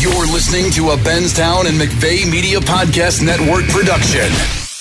You're listening to a Benztown and McVay Media Podcast Network production.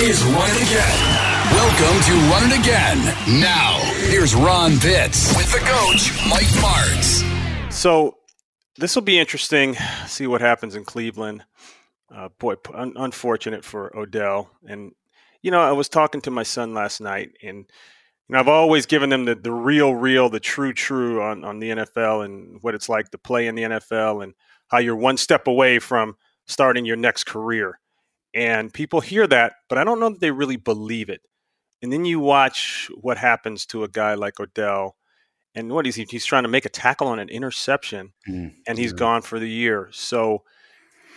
is Run It Again. Welcome to Run It Again. Now, here's Ron Pitts with the coach, Mike Martz. So, this will be interesting. See what happens in Cleveland. Uh, boy, un- unfortunate for Odell. And, you know, I was talking to my son last night, and, know, I've always given them the, the real, real, the true, true on, on the NFL and what it's like to play in the NFL and how you're one step away from starting your next career. And people hear that, but I don't know that they really believe it. And then you watch what happens to a guy like Odell. And what is he? He's trying to make a tackle on an interception, mm, and he's yeah. gone for the year. So,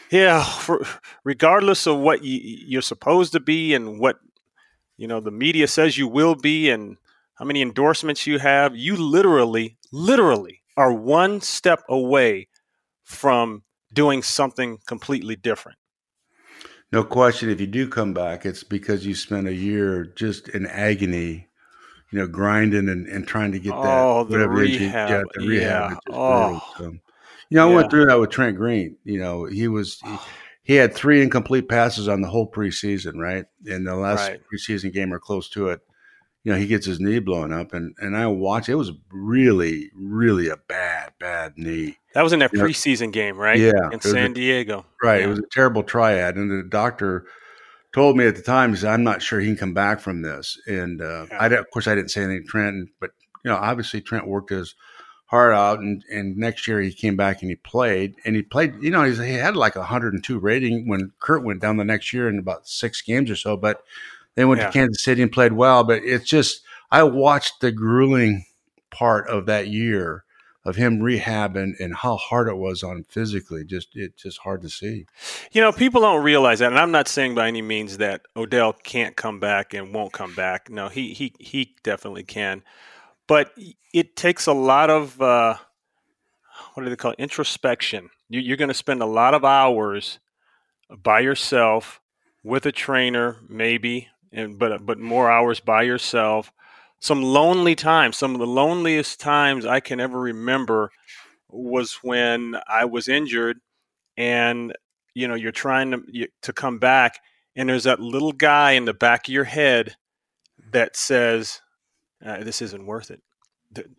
yeah, for, regardless of what you, you're supposed to be and what you know the media says you will be, and how many endorsements you have, you literally, literally are one step away from doing something completely different. No question. If you do come back, it's because you spent a year just in agony, you know, grinding and, and trying to get that oh, the rehab. You, yeah, the rehab. Yeah. Oh. So, you know, I yeah. went through that with Trent Green. You know, he was he, he, had three incomplete passes on the whole preseason, right? In the last right. preseason game or close to it, you know, he gets his knee blown up, and and I watched. It was really, really a bad, bad knee. That was in that preseason game, right? Yeah, in San a, Diego. Right. Yeah. It was a terrible triad, and the doctor told me at the time, he said, "I'm not sure he can come back from this." And uh, yeah. I, of course, I didn't say anything to Trent, but you know, obviously Trent worked his heart out, and and next year he came back and he played, and he played. You know, he had like a 102 rating when Kurt went down the next year in about six games or so, but they went yeah. to Kansas City and played well, but it's just I watched the grueling part of that year of him rehabbing and how hard it was on him physically. Just it's just hard to see. You know, people don't realize that, and I'm not saying by any means that Odell can't come back and won't come back. No, he he he definitely can, but it takes a lot of uh, what do they call it? introspection. You, you're going to spend a lot of hours by yourself with a trainer, maybe and but but more hours by yourself. Some lonely times, some of the loneliest times I can ever remember was when I was injured, and you know you're trying to to come back, and there's that little guy in the back of your head that says, uh, "This isn't worth it.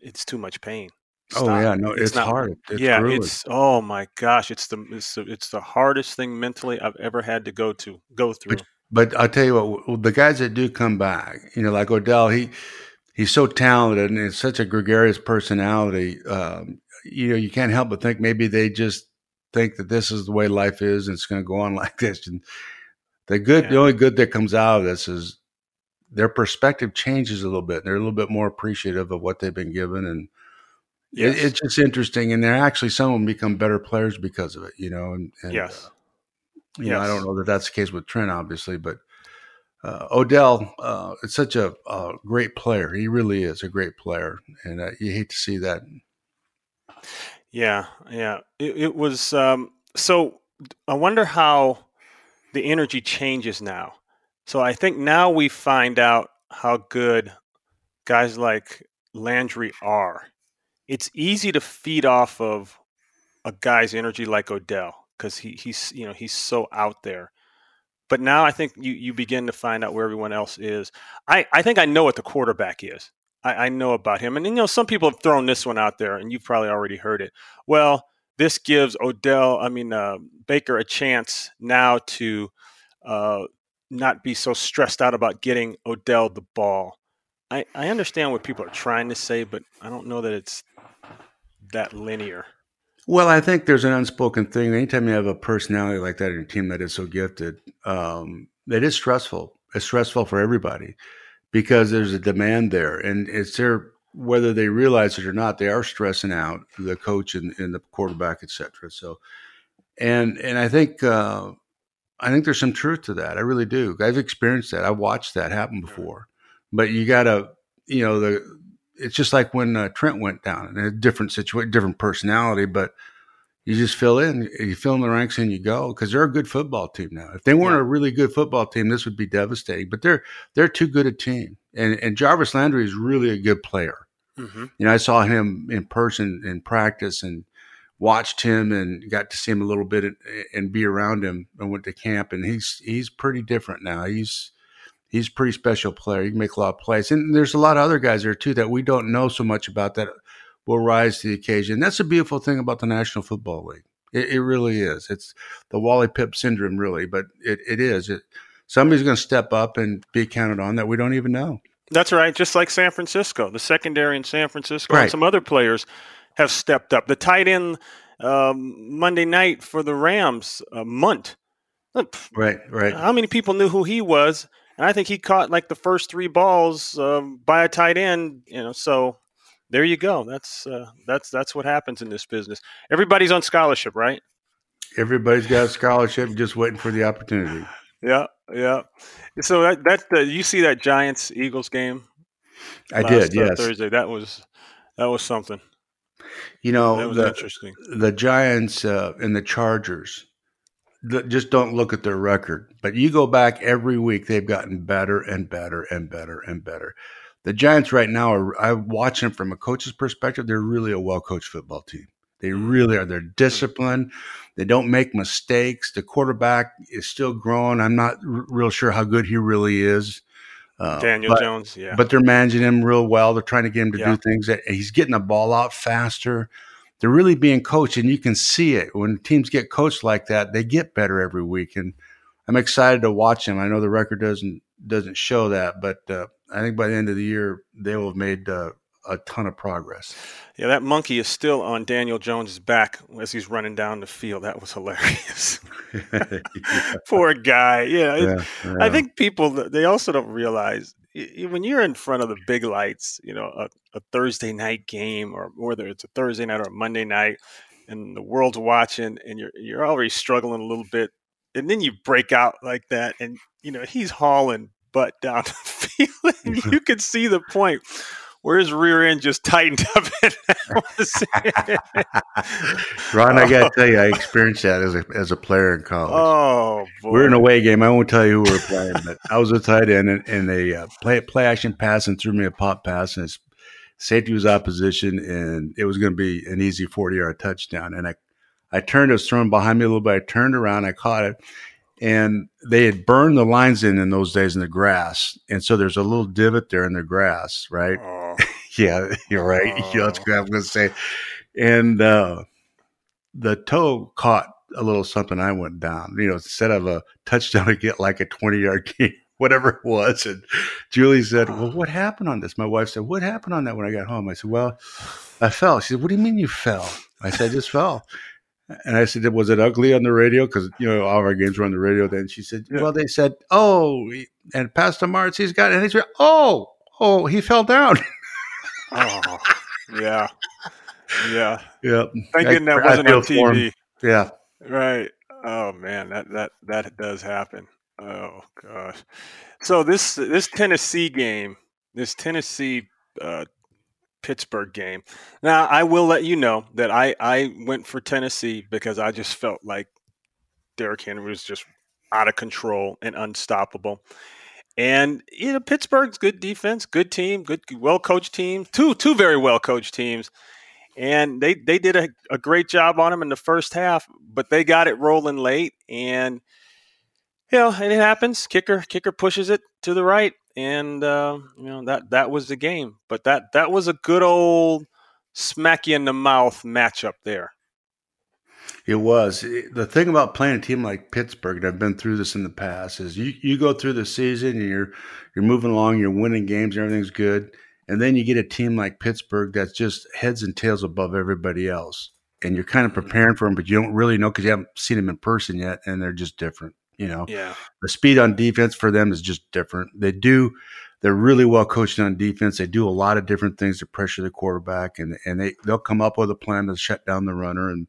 It's too much pain." Oh, Stop. Oh yeah, no, it's, it's not, hard. It's yeah, it's oh my gosh, it's the it's the, it's the hardest thing mentally I've ever had to go to go through. But, but I'll tell you what, the guys that do come back, you know, like Odell, he he's so talented and it's such a gregarious personality. Um, you know, you can't help but think maybe they just think that this is the way life is and it's going to go on like this. And the good, yeah. the only good that comes out of this is their perspective changes a little bit. They're a little bit more appreciative of what they've been given and. Yes. It, it's just interesting, and they're actually some of them become better players because of it, you know. And, and yes, uh, you yes. know, I don't know that that's the case with Trent, obviously, but uh, Odell, uh, it's such a, a, great player. He really is a great player, and uh, you hate to see that. Yeah, yeah. It, it was um, so. I wonder how the energy changes now. So I think now we find out how good guys like Landry are. It's easy to feed off of a guy's energy like Odell because he, he's you know he's so out there. But now I think you you begin to find out where everyone else is. I, I think I know what the quarterback is. I, I know about him, and you know some people have thrown this one out there, and you've probably already heard it. Well, this gives Odell, I mean uh, Baker, a chance now to uh, not be so stressed out about getting Odell the ball. I, I understand what people are trying to say, but I don't know that it's that linear. Well, I think there's an unspoken thing. Anytime you have a personality like that in your team that is so gifted, um, it is stressful. It's stressful for everybody because there's a demand there, and it's their whether they realize it or not, they are stressing out the coach and, and the quarterback, etc. So, and and I think uh, I think there's some truth to that. I really do. I've experienced that. I've watched that happen before. But you got to, you know, the it's just like when uh, Trent went down in a different situation, different personality, but you just fill in, you fill in the ranks and you go because they're a good football team now. If they weren't yeah. a really good football team, this would be devastating. But they're they're too good a team, and and Jarvis Landry is really a good player. Mm-hmm. You know, I saw him in person in practice and watched him and got to see him a little bit and, and be around him and went to camp, and he's he's pretty different now. He's he's a pretty special player. He can make a lot of plays, and there's a lot of other guys there too that we don't know so much about that will rise to the occasion. That's a beautiful thing about the National Football League. It, it really is. It's the Wally Pipp syndrome, really, but it, it is. It, somebody's going to step up and be counted on that we don't even know. That's right. Just like San Francisco, the secondary in San Francisco, right. and some other players have stepped up. The tight end um, Monday night for the Rams, uh, Mundt. Right, right. How many people knew who he was? And I think he caught like the first three balls uh, by a tight end. You know, so there you go. That's uh, that's that's what happens in this business. Everybody's on scholarship, right? Everybody's got a scholarship, just waiting for the opportunity. Yeah, yeah. So that that uh, you see that Giants Eagles game? I did. Uh, yes, Thursday. That was that was something. You know, that was the, interesting. The Giants uh, and the Chargers. Just don't look at their record, but you go back every week, they've gotten better and better and better and better the Giants right now are I watch them from a coach's perspective. They're really a well coached football team. They mm-hmm. really are. They're disciplined. They don't make mistakes. The quarterback is still growing. I'm not r- real sure how good he really is. Uh, Daniel but, Jones, yeah. But they're managing him real well. They're trying to get him to yeah. do things. That, he's getting the ball out faster. They're really being coached, and you can see it when teams get coached like that. They get better every week, and I'm excited to watch them. I know the record doesn't doesn't show that, but uh, I think by the end of the year they will have made uh, a ton of progress. Yeah, that monkey is still on Daniel Jones's back as he's running down the field. That was hilarious. Poor guy. Yeah, yeah, yeah, I think people they also don't realize when you're in front of the big lights, you know, a, a Thursday night game or whether it's a Thursday night or a Monday night, and the world's watching, and you're you're already struggling a little bit, and then you break out like that, and you know he's hauling butt down the field, and mm-hmm. you could see the point where his rear end just tightened up. Ron, I got to tell you, I experienced that as a as a player in college. Oh, boy. we're in a away game. I won't tell you who we're playing, but I was a tight end, and, and they uh, play play action pass and threw me a pop pass, and his safety was opposition, and it was going to be an easy forty yard touchdown. And I I turned, it was thrown behind me a little bit. I turned around, I caught it, and they had burned the lines in in those days in the grass, and so there's a little divot there in the grass, right? Oh. yeah, you're right. Oh. Know, that's what I'm to say. And uh, the toe caught a little something. I went down. You know, instead of a touchdown, I get like a 20 yard game, whatever it was. And Julie said, "Well, what happened on this?" My wife said, "What happened on that?" When I got home, I said, "Well, I fell." She said, "What do you mean you fell?" I said, "I just fell." And I said, "Was it ugly on the radio?" Because you know all of our games were on the radio. Then she said, "Well, they said, oh, and Pastor Martz, he's got," and he said, "Oh, oh, he fell down." oh, yeah, yeah, yeah. Thank goodness that wasn't on TV. Yeah, right. Oh man, that that that does happen. Oh gosh. So this this Tennessee game, this Tennessee uh, Pittsburgh game. Now, I will let you know that I, I went for Tennessee because I just felt like Derrick Henry was just out of control and unstoppable. And you know, Pittsburgh's good defense, good team, good well coached team, two two very well coached teams. And they, they did a, a great job on them in the first half, but they got it rolling late and you know, and it happens. Kicker kicker pushes it to the right and uh, you know that that was the game. But that that was a good old smack you in the mouth matchup there. It was the thing about playing a team like Pittsburgh. And I've been through this in the past. Is you you go through the season and you're you're moving along, you're winning games, and everything's good, and then you get a team like Pittsburgh that's just heads and tails above everybody else, and you're kind of mm-hmm. preparing for them, but you don't really know because you haven't seen them in person yet, and they're just different. You know, yeah. The speed on defense for them is just different. They do. They're really well coached on defense. They do a lot of different things to pressure the quarterback, and and they they'll come up with a plan to shut down the runner. And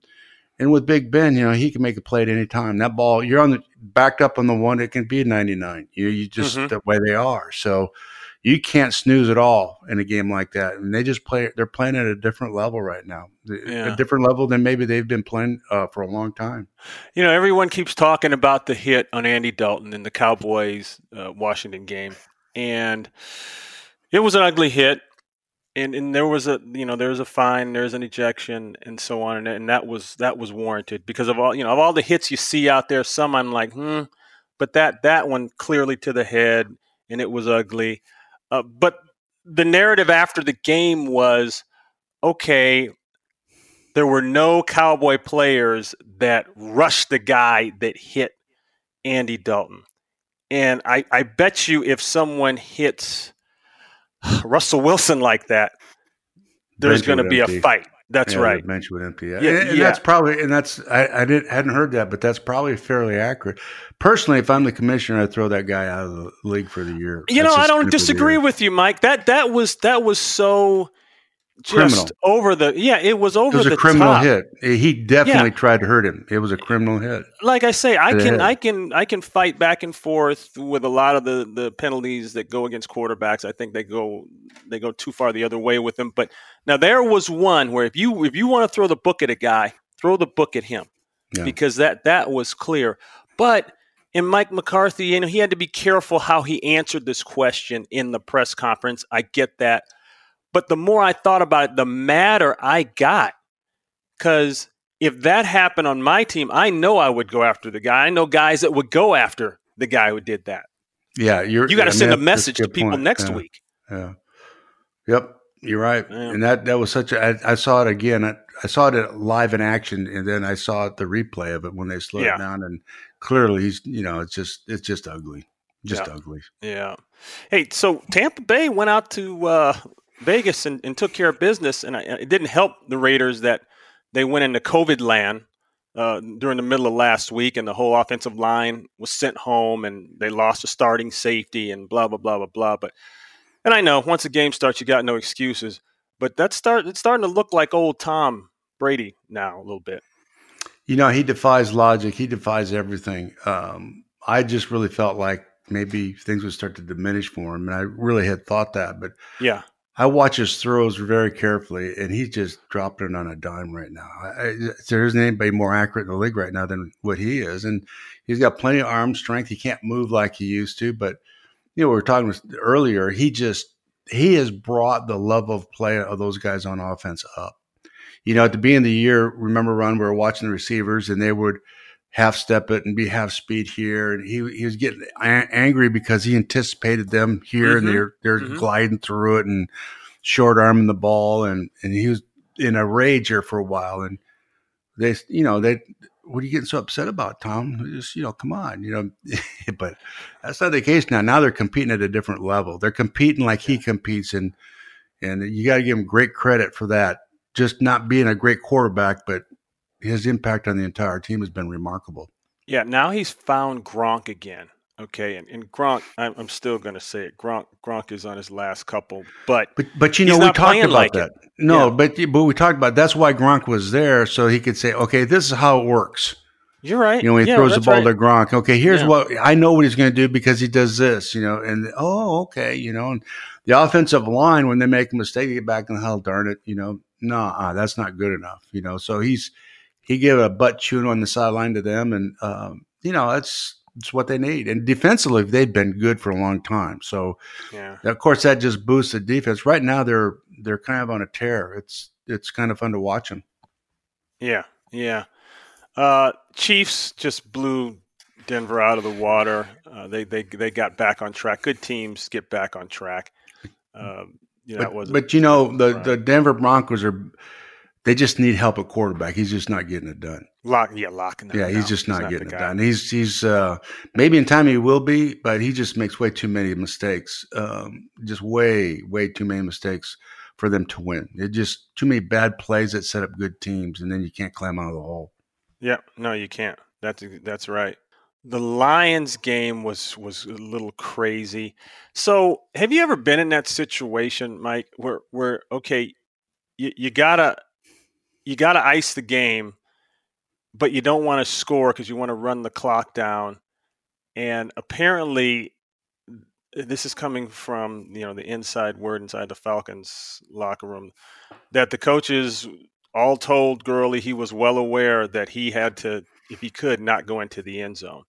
and with Big Ben, you know, he can make a play at any time. That ball, you're on the backed up on the one, it can be 99. You you just Mhm. the way they are. So you can't snooze at all in a game like that. And they just play. They're playing at a different level right now, Yeah. a different level than maybe they've been playing uh, for a long time. You know, everyone keeps talking about the hit on Andy Dalton in the Cowboys uh, Washington game, and it was an ugly hit. And, and there was a you know there was a fine there's an ejection and so on and, and that was that was warranted because of all you know of all the hits you see out there some I'm like hmm but that that one clearly to the head and it was ugly uh, but the narrative after the game was okay there were no cowboy players that rushed the guy that hit Andy Dalton. And I, I bet you if someone hits Russell Wilson like that, there's going to be a fight. That's Yeah, right. Bench would empty. Yeah, and, and yeah. that's probably and that's I, I didn't hadn't heard that, but that's probably fairly accurate. Personally, if I'm the commissioner, I'd throw that guy out of the league for the year. You That's know, I don't good for the disagree with you, Mike. That that was that was so Criminal. over the yeah, it was It over was the a criminal top. hit. He definitely tried to hurt him. It was a criminal hit. like I say, I can. I can I can fight back and forth with a lot of the the penalties that go against quarterbacks. I think they go they go too far the other way with them. But now there was one where if you if you want to throw the book at a guy, throw the book at him Yeah. because that that was clear. But in Mike McCarthy, you know, he had to be careful how he answered this question in the press conference. I get that. But the more I thought about it, the madder I got. Because if that happened on my team, I know I would go after the guy. I know guys that would go after the guy who did that. Yeah, you're. You got to send a message to people point. next Yeah, week. Yeah. Yep, you're right. Yeah. And that that was such a. I, I saw it again. I, I saw it live in action, and then I saw the replay of it when they slowed Yeah. it down, and clearly, he's you know, it's just it's just ugly, just ugly. Yeah. Hey, so Tampa Bay went out to uh, Vegas and, and took care of business, and I, it didn't help the Raiders that they went into COVID land uh, during the middle of last week, and the whole offensive line was sent home, and they lost a starting safety, and blah blah blah blah blah. But and I know once the game starts, you got no excuses. But that's start it's starting to look like old Tom Brady now a little bit. You know, he defies logic. He defies everything. Um, I just really felt like maybe things would start to diminish for him, and I really had thought that, but Yeah. I watch his throws very carefully, and he's just dropping it on a dime right now. I, I, there isn't anybody more accurate in the league right now than what he is, and he's got plenty of arm strength. He can't move like he used to, but you know, we were talking earlier. He just he has brought the level of play of those guys on offense up. You know, at the beginning of the year, remember, Ron, we were watching the receivers, and they would half step it and be half speed here, and he he was getting a- angry because he anticipated them here, and Mhm. they're they're Mhm. gliding through it and short arming the ball, and and he was in a rage here for a while, and they, you know, they. What are you getting so upset about, Tom? Just you know, come on, you know. but that's not the case now. Now they're competing at a different level. They're competing like he competes, and and you got to give him great credit for that. Just not being a great quarterback, but his impact on the entire team has been remarkable. Yeah, now he's found Gronk again. Okay, and, and Gronk, I'm, I'm still going to say it. Gronk, Gronk is on his last couple, but But but you know we talked about like that. it. No, Yeah. but but we talked about that's why Gronk was there so he could say, okay, this is how it works. you're right. You know, he Yeah, throws the ball right. to Gronk, okay, here's Yeah. what I know what he's going to do because he does this. You know, and oh, okay, you know, and the offensive line when they make a mistake, they get back in the hell, darn it, you know, nah, that's not good enough. You know, so he's he gave a butt chewing on the sideline to them, and um, you know, that's it's what they need. And defensively, they've been good for a long time. So Yeah, of course, that just boosts the defense. Right now, they're they're kind of on a tear. It's it's kind of fun to watch them. yeah, yeah. Uh, Chiefs just blew Denver out of the water. Uh, they they they got back on track. Good teams get back on track. Um, you know, that But, was but you know, the the Denver Broncos are they just need help at quarterback. He's just not getting it done. lock. Yeah, locking. yeah, he's just not the getting it done. He's he's uh, maybe in time he will be, but he just makes way too many mistakes. Um, just way way too many mistakes for them to win. It just too many bad plays that set up good teams, and then you can't climb out of the hole. Yeah, no, you can't. That's that's right. The Lions game was was a little crazy. So, have you ever been in that situation, Mike, where where okay, you, you gotta you gotta ice the game, but you don't want to score because you want to run the clock down, and apparently this is coming from you know the inside word inside the Falcons locker room that the coaches all told Gurley he was well aware that he had to, if he could, not go into the end zone.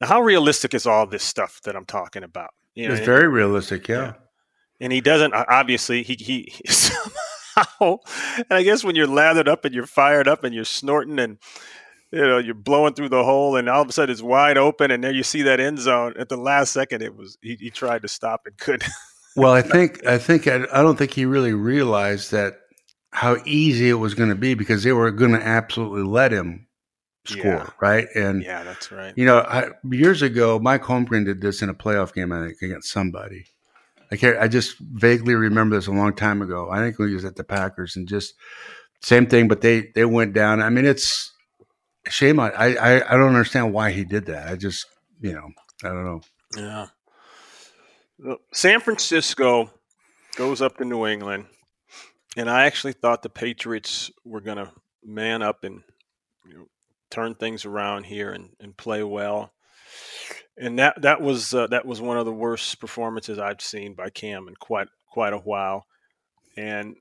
Now, how realistic is all this stuff that I'm talking about? You know, it's very realistic, yeah. yeah. And he doesn't obviously he he somehow, and I guess when you're lathered up and you're fired up and you're snorting and you know you're blowing through the hole and all of a sudden it's wide open and there you see that end zone at the last second it was he, he tried to stop and couldn't. well, I think I think I, I don't think he really realized that how easy it was going to be because they were going to absolutely let him score, yeah. right? And yeah, that's right. You know, I, years ago, Mike Holmgren did this in a playoff game, I think, against somebody. I can't, I just vaguely remember this a long time ago. I think he was at the Packers and just same thing, but they they went down. I mean, it's shame. I I I don't understand why he did that. I just you know I don't know. Yeah. San Francisco goes up to New England and I actually thought the Patriots were going to man up and you know, turn things around here and, and play well. And that that was uh, that was one of the worst performances I've seen by Cam in quite quite a while. And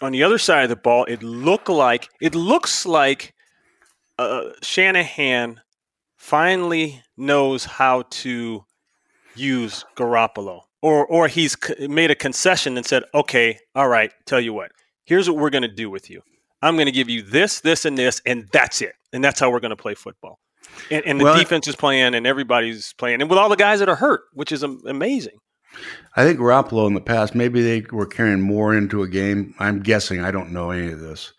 on the other side of the ball, it looked like it looks like uh, Shanahan finally knows how to use Garoppolo, or or he's made a concession and said, "Okay, all right, tell you what, here's what we're going to do with you. I'm going to give you this, this, and this, and that's it. And that's how we're going to play football. And, and the well, defense is playing, and everybody's playing, and with all the guys that are hurt, which is amazing. I think Garoppolo in the past, maybe they were carrying more into a game. I'm guessing. I don't know any of this.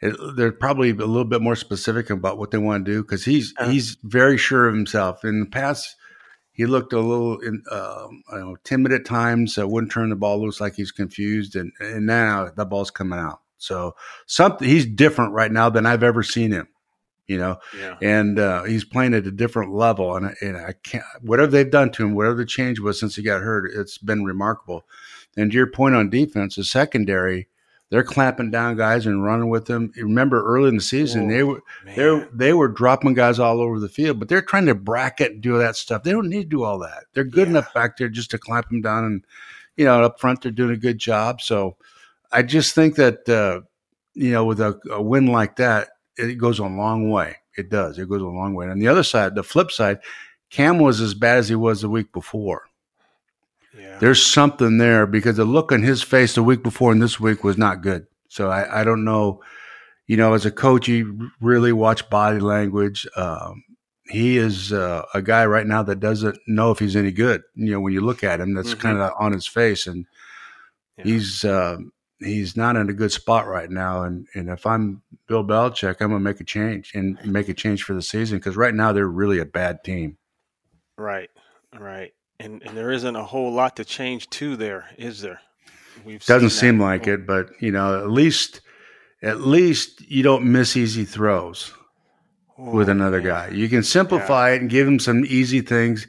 It, they're probably a little bit more specific about what they want to do because he's uh-huh. he's very sure of himself. In the past, he looked a little in, uh, know, timid at times. Uh, wouldn't turn the ball loose like he's confused, and and now the ball's coming out. So something he's different right now than I've ever seen him. You know, yeah. and uh, he's playing at a different level, and and I can't whatever they've done to him, whatever the change was since he got hurt, it's been remarkable. And to your point on defense, the secondary they're clamping down guys and running with them. Remember early in the season, they were they they were dropping guys all over the field, but they're trying to bracket and do that stuff. They don't need to do all that. They're good yeah. enough back there just to clamp them down, and you know up front they're doing a good job. So I just think that uh, you know with a, a win like that, it goes a long way. It does. It goes a long way. And on the other side, the flip side, Cam was as bad as he was the week before. Yeah. There's something there because the look on his face the week before and this week was not good. So I, I don't know. You know, as a coach, you really watch body language. Um, he is uh, a guy right now that doesn't know if he's any good. You know, when you look at him, that's mm-hmm. kind of on his face, and yeah. he's uh, he's not in a good spot right now. And and if I'm Bill Belichick, I'm gonna make a change and make a change for the season because right now they're really a bad team. Right, right and and there isn't a whole lot to change to there, is there? We've doesn't seem like it, but you know, at least at least you don't miss easy throws oh, with another man. guy. You can simplify yeah. it and give him some easy things,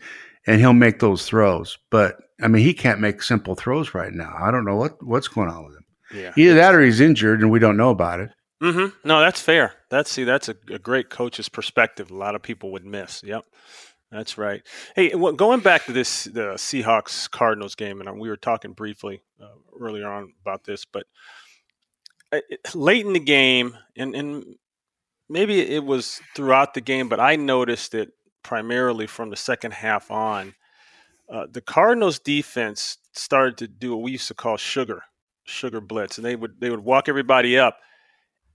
and he'll make those throws. But I mean, he can't make simple throws right now. I don't know what what's going on with. Yeah, either that or he's injured and we don't know about it. Mm-hmm. No, that's fair. That's see, that's a, a great coach's perspective. A lot of people would miss. Yep. That's right. Hey, well, going back to this the Seahawks Cardinals game, and we were talking briefly uh, earlier on about this, but uh, late in the game, and and maybe it was throughout the game, but I noticed it primarily from the second half on. Uh, the Cardinals defense started to do what we used to call sugar, sugar blitz, and they would they would walk everybody up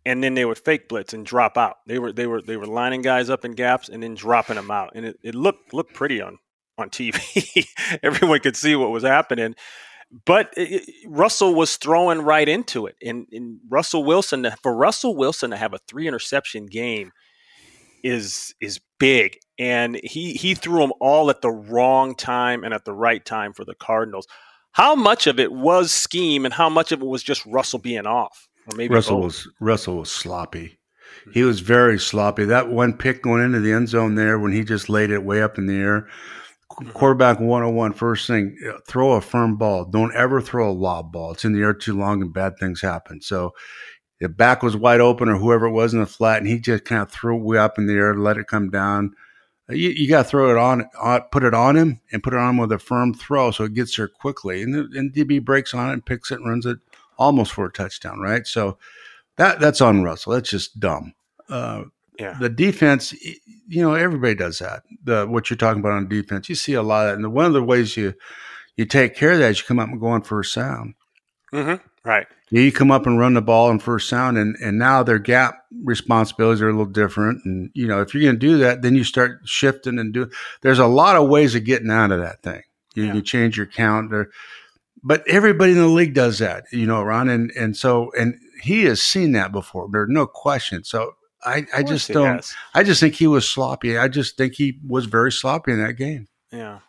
and then they would fake blitz and drop out. They were they were they were lining guys up in gaps and then dropping them out, and it, it looked looked pretty on on TV. Everyone could see what was happening, but it, Russell was throwing right into it, and, and Russell Wilson for Russell Wilson to have a three interception game is is big, and he he threw them all at the wrong time and at the right time for the Cardinals. How much of it was scheme, and how much of it was just Russell being off? Or maybe Russell both. was Russell was sloppy. He was very sloppy. That one pick going into the end zone there when he just laid it way up in the air. Mm-hmm. Quarterback 101, first thing, uh, throw a firm ball. Don't ever throw a lob ball. It's in the air too long and bad things happen. So the back was wide open or whoever it was in the flat, and he just kind of threw it way up in the air, let it come down. You, you got to throw it on, on, put it on him, and put it on him with a firm throw so it gets there quickly. And, and DB breaks on it and picks it and runs it almost for a touchdown, right? So that that's on Russell. That's just dumb. Uh, yeah. The defense, you know, everybody does that. The what you're talking about on defense, you see a lot of that. And one of the ways you you take care of that is you come up and go on for a sound. Mm-hmm. Right. You come up and run the ball on first sound, and and now their gap responsibilities are a little different. And you know, if you're going to do that, then you start shifting and do. There's a lot of ways of getting out of that thing. You, yeah. you change your count, or, but everybody in the league does that. You know, Ron, and and so and he has seen that before. There's no question. So I, I just don't. Has. I just think he was sloppy. I just think he was very sloppy in that game. Yeah,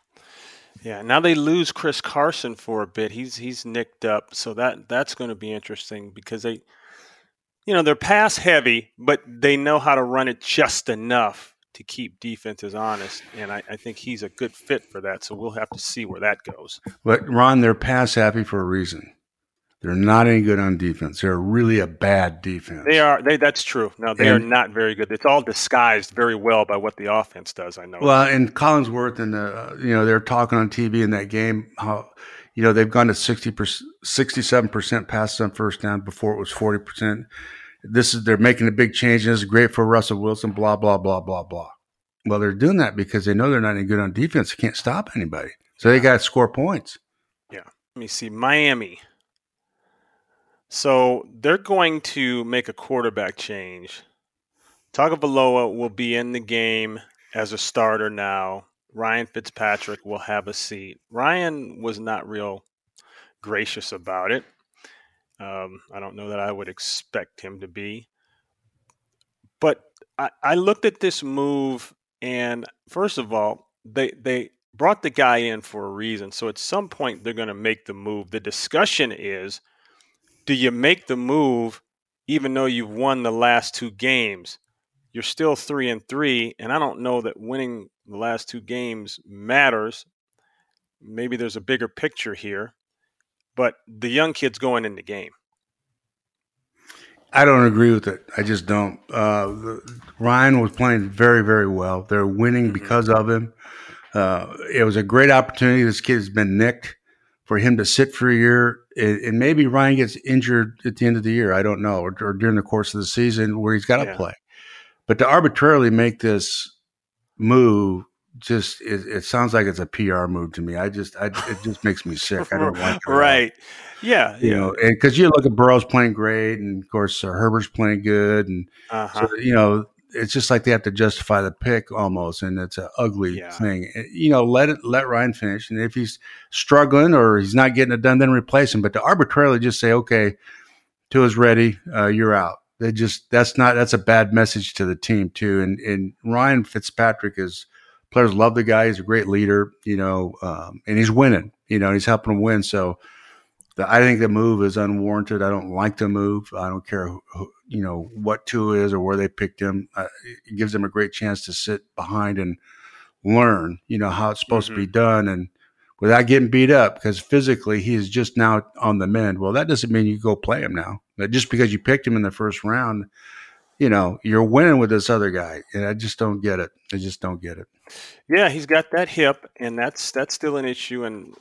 yeah. Now they lose Chris Carson for a bit. He's he's nicked up, so that that's going to be interesting because they, you know, they're pass heavy, but they know how to run it just enough to keep defenses honest. And I, I think he's a good fit for that. So we'll have to see where that goes. But Ron, they're pass happy for a reason. They're not any good on defense. They're really a bad defense. They are. They, that's true. No, they and, are not very good. It's all disguised very well by what the offense does. I know. Well, and Collinsworth and uh, you know they're talking on TV in that game how you know they've gone to 60 67 percent passes on first down before it was forty percent. This is they're making a big change. And this is great for Russell Wilson. Blah blah blah blah blah. Well, they're doing that because they know they're not any good on defense. They can't stop anybody, so they got to score points. Yeah. Let me see. Miami so they're going to make a quarterback change. Tagovailoa will be in the game as a starter now. Ryan Fitzpatrick will have a seat. Ryan was not real gracious about it. Um, I don't know that I would expect him to be. But I, I looked at this move, and first of all, they they brought the guy in for a reason. So at some point, they're going to make the move. The discussion is do you make the move even though you've won the last two games? You're still three and three, and I don't know that winning the last two games matters. Maybe there's a bigger picture here, but the young kid's going in the game. I don't agree with it. I just don't. Uh, Ryan was playing very, very well. They're winning mm-hmm. because of him. Uh, it was a great opportunity. This kid has been nicked for him to sit for a year, and maybe Ryan gets injured at the end of the year. I don't know, or, or during the course of the season where he's got to yeah. play. But to arbitrarily make this move just it, it, sounds like it's a PR move to me. I just I, it just makes me sick. I don't like it. right. Yeah, you yeah. know, and because you look at Burrow's playing great, and of course uh, Herbert's playing good, and uh-huh. so, you know it's just like they have to justify the pick almost, and it's an ugly yeah. thing. Eh, you know, let it let Ryan finish, and if he's struggling or he's not getting it done, then replace him. But to arbitrarily just say, okay, Tua's ready, uh, you're out. They just that's not that's a bad message to the team too. And and Ryan Fitzpatrick is players love the guy. He's a great leader, you know, um, and he's winning. You know, he's helping them win. So the, I think the move is unwarranted. I don't like the move. I don't care who, who, you know what Tua is or where they picked him. Uh, it gives them a great chance to sit behind and learn, you know, how it's supposed mm-hmm. to be mm-hmm. done and without getting beat up because physically he is just now on the mend. Well, that doesn't mean you go play him now. But just because you picked him in the first round, you know, you're winning with this other guy. And I just don't get it. I just don't get it. Yeah, he's got that hip and that's that's still an issue and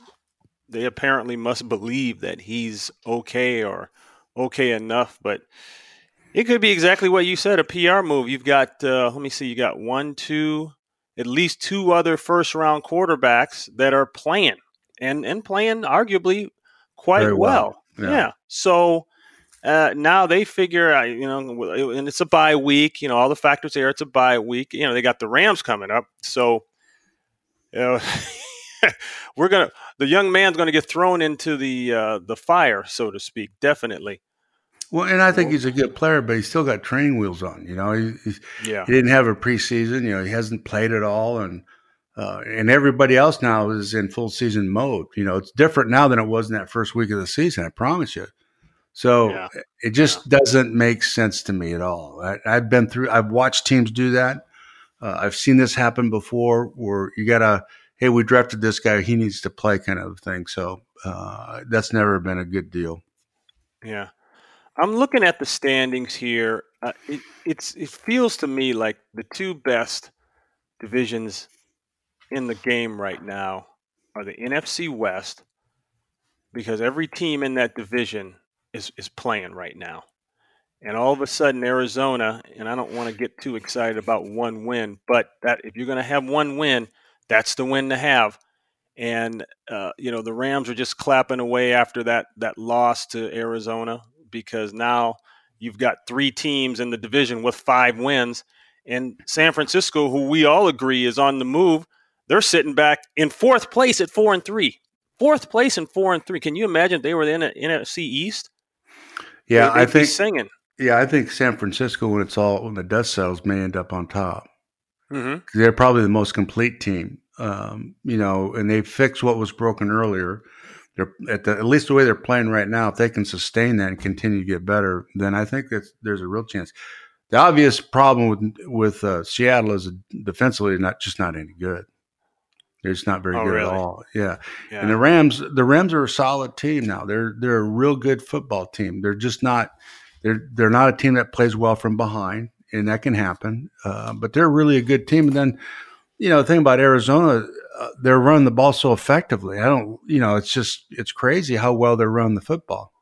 they apparently must believe that he's okay or okay enough, but it could be exactly what you said, a PR move. You've got, uh, let me see, you got one, two, at least two other first round quarterbacks that are playing and, and playing arguably quite Very well. well. Yeah. yeah. So uh, now they figure, you know, and it's a bye week, you know, all the factors there, it's a bye week. You know, they got the Rams coming up. So, you know, we're going to, the young man's going to get thrown into the, uh, the fire, so to speak, definitely. Well, and I think he's a good player, but he's still got training wheels on. You know, he, yeah. he didn't have a preseason. You know, he hasn't played at all, and uh, and everybody else now is in full season mode. You know, it's different now than it was in that first week of the season. I promise you. So yeah. it just yeah. doesn't make sense to me at all. I, have been through. I've watched teams do that. Uh, I've seen this happen before, where you gotta, hey, we drafted this guy, he needs to play, kind of thing. So uh, that's never been a good deal. Yeah. I'm looking at the standings here. Uh, it, it's it feels to me like the two best divisions in the game right now are the NFC West, because every team in that division is, is playing right now. And all of a sudden, Arizona, and I don't want to get too excited about one win, but that if you're going to have one win, that's the win to have. And uh, you know the Rams are just clapping away after that that loss to Arizona because now you've got three teams in the division with five wins, and San Francisco, who we all agree is on the move, they're sitting back in fourth place at four and three. Fourth place and four and three. Can you imagine they were in the NFC East? Yeah, They'd I think. singing. Yeah, I think San Francisco, when it's all when the dust settles, may end up on top. hmm 'Cause They're probably the most complete team. Um, you know, and they fixed what was broken earlier. They're at the at least the way they're playing right now. If they can sustain that and continue to get better, then I think that there's a real chance. The obvious problem with with uh, Seattle is defensively not just not any good. They're just not very Oh, good really? at all. Yeah. Yeah. And the Rams, the Rams are a solid team now. They're they're a real good football team. They're just not they're they're not a team that plays well from behind, and that can happen. Uh, but they're really a good team. And then, you know, the thing about Arizona, uh, they're running the ball so effectively. I don't, you know, it's just it's crazy how well they're running the football.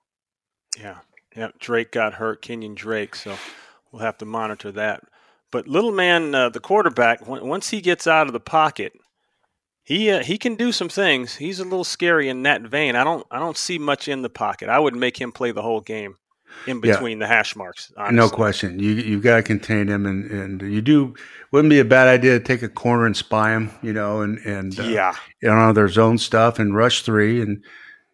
Yeah, yeah. Drake got hurt, Kenyon Drake, so we'll have to monitor that. But little man, uh, the quarterback, on- once he gets out of the pocket, he uh, he can do some things. He's a little scary in that vein. I don't I don't see much in the pocket. I would make him play the whole game in Yeah. between the hash marks. Honestly. No question. You you've got to contain him, and and you do. Wouldn't be a bad idea to take a corner and spy him, you know, and and uh, Yeah, you know their zone stuff and rush three and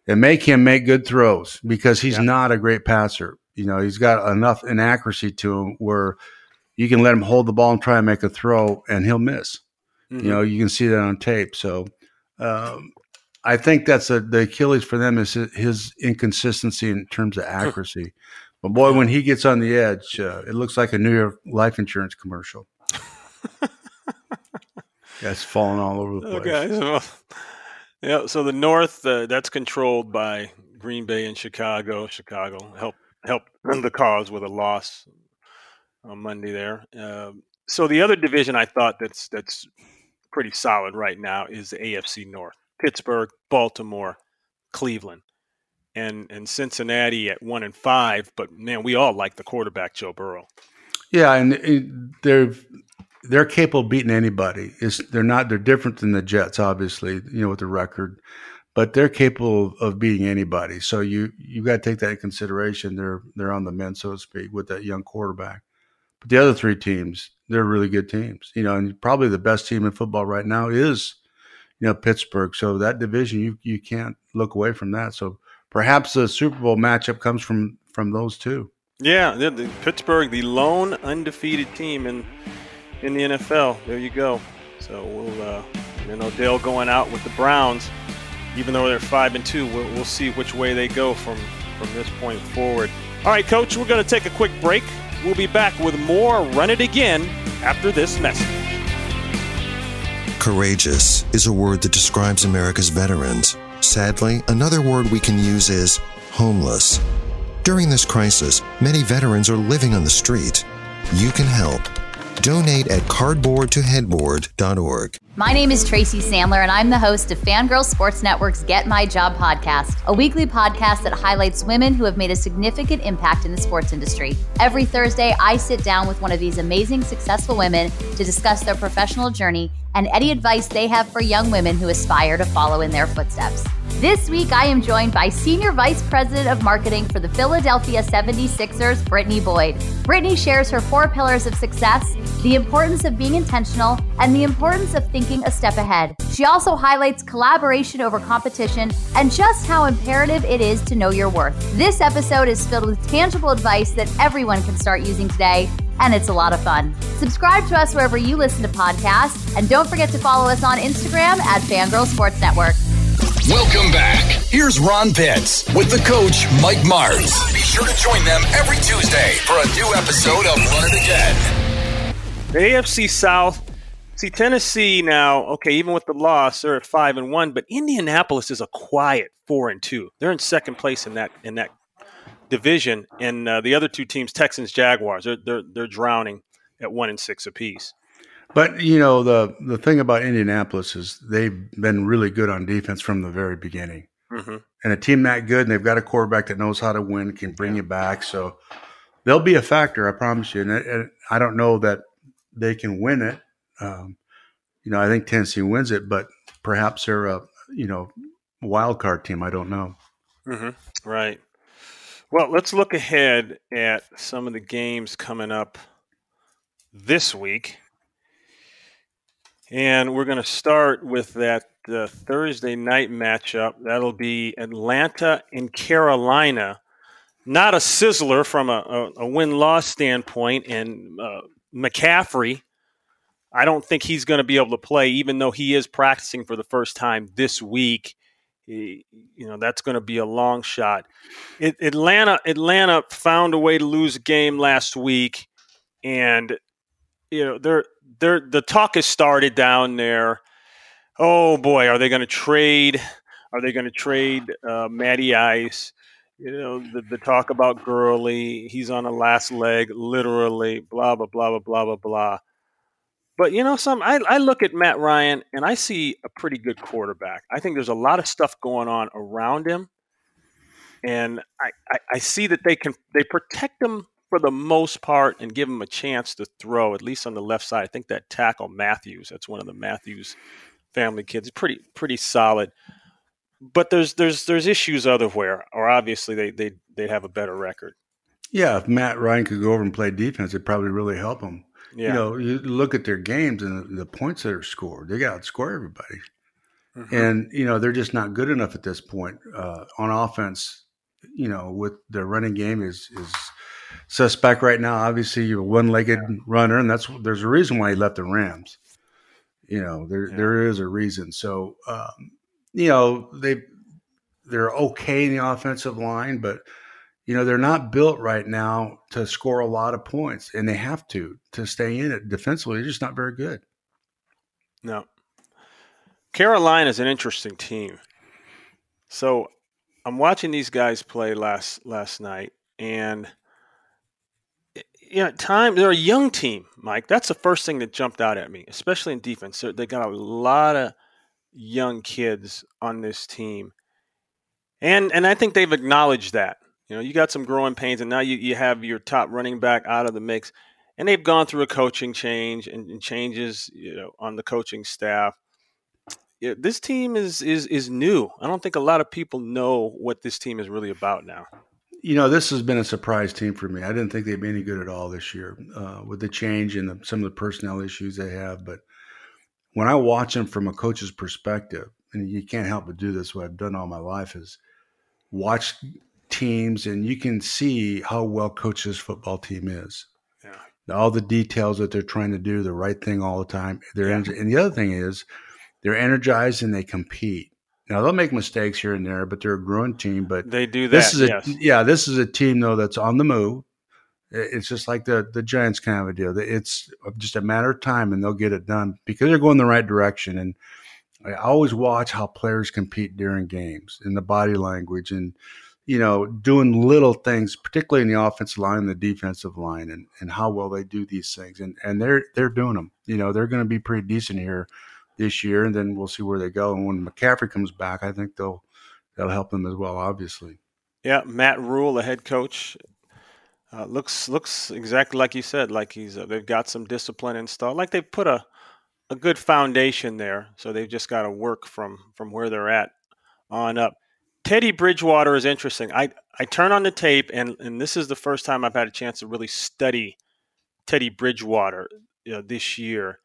and make him make good throws because he's Yeah. not a great passer. You know, he's got enough inaccuracy to him where you can let him hold the ball and try and make a throw and he'll miss. Mhm. You know, you can see that on tape. So um, I think that's a, the Achilles for them is his- inconsistency in terms of accuracy. but boy, when he gets on the edge, uh, it looks like a New York life insurance commercial. That's falling all over the place. Okay. So, yeah. So the North, uh, that's controlled by Green Bay and Chicago. Chicago help help the cause with a loss on Monday there. Um, so the other division I thought that's that's pretty solid right now is the AFC North: Pittsburgh, Baltimore, Cleveland, and and Cincinnati at one and five. But man, we all like the quarterback Joe Burrow. Yeah, and they're they're capable of beating anybody. It's they're not they're different than the Jets, obviously, you know, with the record, but they're capable of beating anybody. So you you got to take that in consideration. They're they're on the men, so to speak, with that young quarterback. But the other three teams, they're really good teams. You know, and probably the best team in football right now is, you know, Pittsburgh. So that division, you you can't look away from that. So perhaps the Super Bowl matchup comes from from those two. Yeah, the, the Pittsburgh, the lone undefeated team in in the NFL. There you go. So we'll, uh, you know, Odell going out with the Browns, even though they're five and two. We'll, we'll see which way they go from from this point forward. All right, Coach, we're going to take a quick break. We'll be back with more Run It Again after this message. Courageous is a word that describes America's veterans. Sadly, another word we can use is homeless. During this crisis, many veterans are living on the street. You can help. Donate at cardboardtoheadboard.org. My name is Tracy Sandler, and I'm the host of Fangirl Sports Network's Get My Job podcast, a weekly podcast that highlights women who have made a significant impact in the sports industry. Every Thursday, I sit down with one of these amazing, successful women to discuss their professional journey and any advice they have for young women who aspire to follow in their footsteps. This week, I am joined by Senior Vice President of Marketing for the Philadelphia 76ers, Brittany Boyd. Brittany shares her four pillars of success, the importance of being intentional, and the importance of thinking a step ahead. She also highlights collaboration over competition and just how imperative it is to know your worth. This episode is filled with tangible advice that everyone can start using today and it's a lot of fun. Subscribe to us wherever you listen to podcasts, and don't forget to follow us on Instagram at Fangirl Sports Network. Welcome back. Here's Ron Pitts with the coach, Mike Martz. Be sure to join them every Tuesday for a new episode of Run It Again. The AFC South. See Tennessee now. Okay, even with the loss, they're at five and one. But Indianapolis is a quiet four and two. They're in second place in that in that division, and uh, the other two teams, Texans, Jaguars, they're they're, they're drowning at one and six apiece. But you know the the thing about Indianapolis is they've been really good on defense from the very beginning. Mm-hmm. And a team that good, and they've got a quarterback that knows how to win, can bring yeah. you back. So they'll be a factor, I promise you. And, and I don't know that they can win it. Um, you know, I think Tennessee wins it, but perhaps they're a you know wild card team. I don't know. Mm-hmm. Right. Well, let's look ahead at some of the games coming up this week. And we're going to start with that uh, Thursday night matchup. That'll be Atlanta and Carolina. Not a sizzler from a, a, a win loss standpoint. And uh, McCaffrey, I don't think he's going to be able to play, even though he is practicing for the first time this week. He, you know that's going to be a long shot. It, Atlanta, Atlanta found a way to lose a game last week, and you know they're they're the talk has started down there. Oh boy, are they going to trade? Are they going to trade uh, Matty Ice? You know the, the talk about Gurley. He's on the last leg, literally. Blah blah blah blah blah blah blah. But you know, some I, I look at Matt Ryan and I see a pretty good quarterback. I think there's a lot of stuff going on around him, and I, I, I see that they can they protect him for the most part and give him a chance to throw, at least on the left side. I think that tackle Matthews, that's one of the Matthews family kids, pretty pretty solid. But there's there's there's issues otherwhere, or obviously they they they have a better record. Yeah, if Matt Ryan could go over and play defense, it'd probably really help him. Yeah. You know, you look at their games and the, the points that are scored, they got to score everybody. Mm-hmm. And, you know, they're just not good enough at this point uh, on offense. You know, with their running game is is suspect right now. Obviously, you're a one-legged runner, and that's there's a reason why he left the Rams. You know, there yeah. there is a reason. So, um, you know, they they're okay in the offensive line, but you know they're not built right now to score a lot of points, and they have to to stay in it defensively. They're just not very good. No, Carolina is an interesting team. So, I'm watching these guys play last last night, and you know, time they're a young team, Mike. That's the first thing that jumped out at me, especially in defense. So they got a lot of young kids on this team, and and I think they've acknowledged that. You know, you got some growing pains, and now you, you have your top running back out of the mix, and they've gone through a coaching change and, and changes, you know, on the coaching staff. Yeah, this team is is is new. I don't think a lot of people know what this team is really about now you know, this has been a surprise team for me. I didn't think they'd be any good at all this year uh, with the change and the, some of the personnel issues they have. But when I watch them from a coach's perspective, and you can't help but do this, what I've done all my life is watch teams, and you can see how well coached this football team is. Yeah. All the details that they're trying to do, the right thing all the time. They're yeah. and the other thing is they're energized and they compete. Now they'll make mistakes here and there, but they're a growing team. But they do that. This is a, yes. yeah, this is a team though that's on the move. It's just like the the Giants kind of a deal. It's just a matter of time, and they'll get it done because they're going the right direction. And I always watch how players compete during games and the body language, and you know, doing little things, particularly in the offensive line and the defensive line, and, and how well they do these things. And and they're they're doing them. You know, they're going to be pretty decent here this year, and then we'll see where they go. And when McCaffrey comes back, I think they'll that'll help them as well. Obviously. Yeah, Matt Rhule, the head coach, uh, looks looks exactly like you said. Like he's uh, they've got some discipline installed. Like they've put a a good foundation there. So they've just got to work from from where they're at on up. Teddy Bridgewater is interesting. I I turn on the tape and and this is the first time I've had a chance to really study Teddy Bridgewater you know, this year.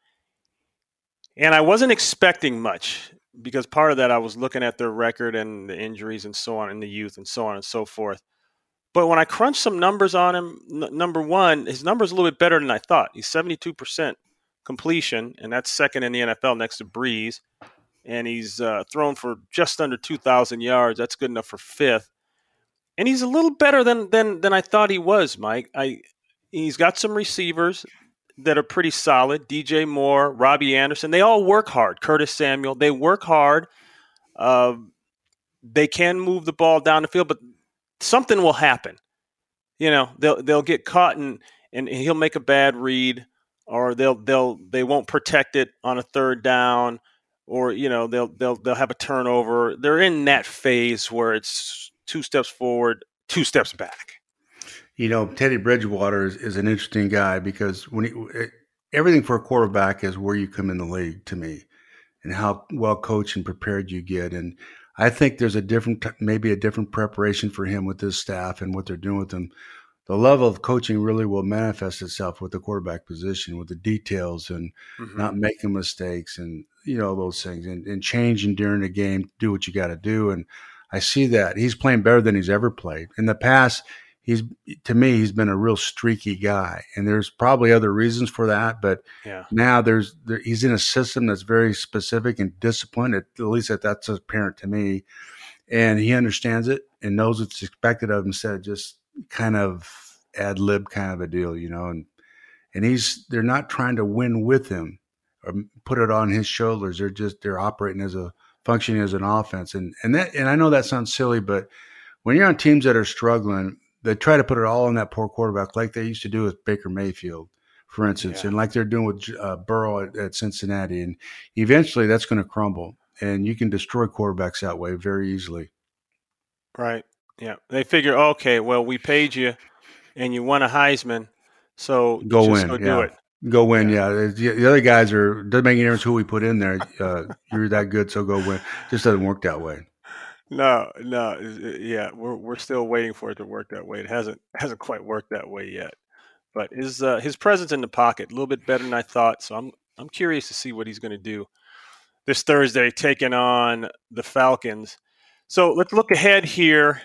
And I wasn't expecting much because part of that I was looking at their record and the injuries and so on in the youth and so on and so forth. But when I crunched some numbers on him, n- number one, his number's a little bit better than I thought. He's 72% completion, and that's second in the NFL next to Brees. And he's uh, thrown for just under 2,000 yards. That's good enough for fifth. And he's a little better than than than I thought he was, Mike. I he's got some receivers that are pretty solid. DJ Moore, Robbie Anderson, they all work hard. Curtis Samuel, they work hard. Uh, they can move the ball down the field, but something will happen. You know, they'll they'll get caught and and he'll make a bad read or they'll they'll they won't protect it on a third down, or you know they'll they'll they'll have a turnover. They're in that phase where it's two steps forward, two steps back. You know, Teddy Bridgewater is, is an interesting guy because when he, eh, everything for a quarterback is where you come in the league to me, and how well coached and prepared you get. And I think there's a different, maybe a different preparation for him with his staff and what they're doing with him. The level of coaching really will manifest itself with the quarterback position, with the details and mm-hmm. not making mistakes and you know those things and, and changing during the game. Do what you got to do, and I see that he's playing better than he's ever played in the past he's to me he's been a real streaky guy and there's probably other reasons for that but yeah. now there's there, he's in a system that's very specific and disciplined at, at least that that's apparent to me and he understands it and knows what's expected of him instead of just kind of ad lib kind of a deal you know and and he's they're not trying to win with him or put it on his shoulders they're just they're operating as a functioning as an offense and and that and I know that sounds silly but when you're on teams that are struggling they try to put it all on that poor quarterback, like they used to do with Baker Mayfield, for instance, yeah. and like they're doing with uh, Burrow at, at Cincinnati. And eventually, that's going to crumble, and you can destroy quarterbacks that way very easily. Right. Yeah. They figure, okay, well, we paid you, and you won a Heisman, so go win. Go yeah. do it. Go win, yeah. yeah. The other guys are doesn't make any difference who we put in there. Uh, you're that good, so go win. Just doesn't work that way. No, no, yeah, we're we're still waiting for it to work that way. It hasn't hasn't quite worked that way yet. But his uh, his presence in the pocket a little bit better than I thought. So I'm I'm curious to see what he's going to do this Thursday, taking on the Falcons. So let's look ahead here.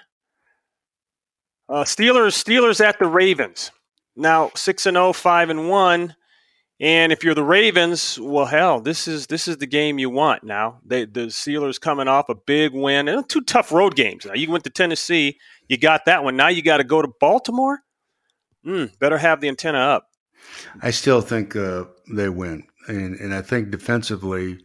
Uh, Steelers Steelers at the Ravens. Now six and 0, 5 and one. And if you're the Ravens, well, hell, this is this is the game you want now. They, the Steelers coming off a big win and two tough road games. Now you went to Tennessee, you got that one. Now you got to go to Baltimore. Mm, better have the antenna up. I still think uh, they win, and and I think defensively,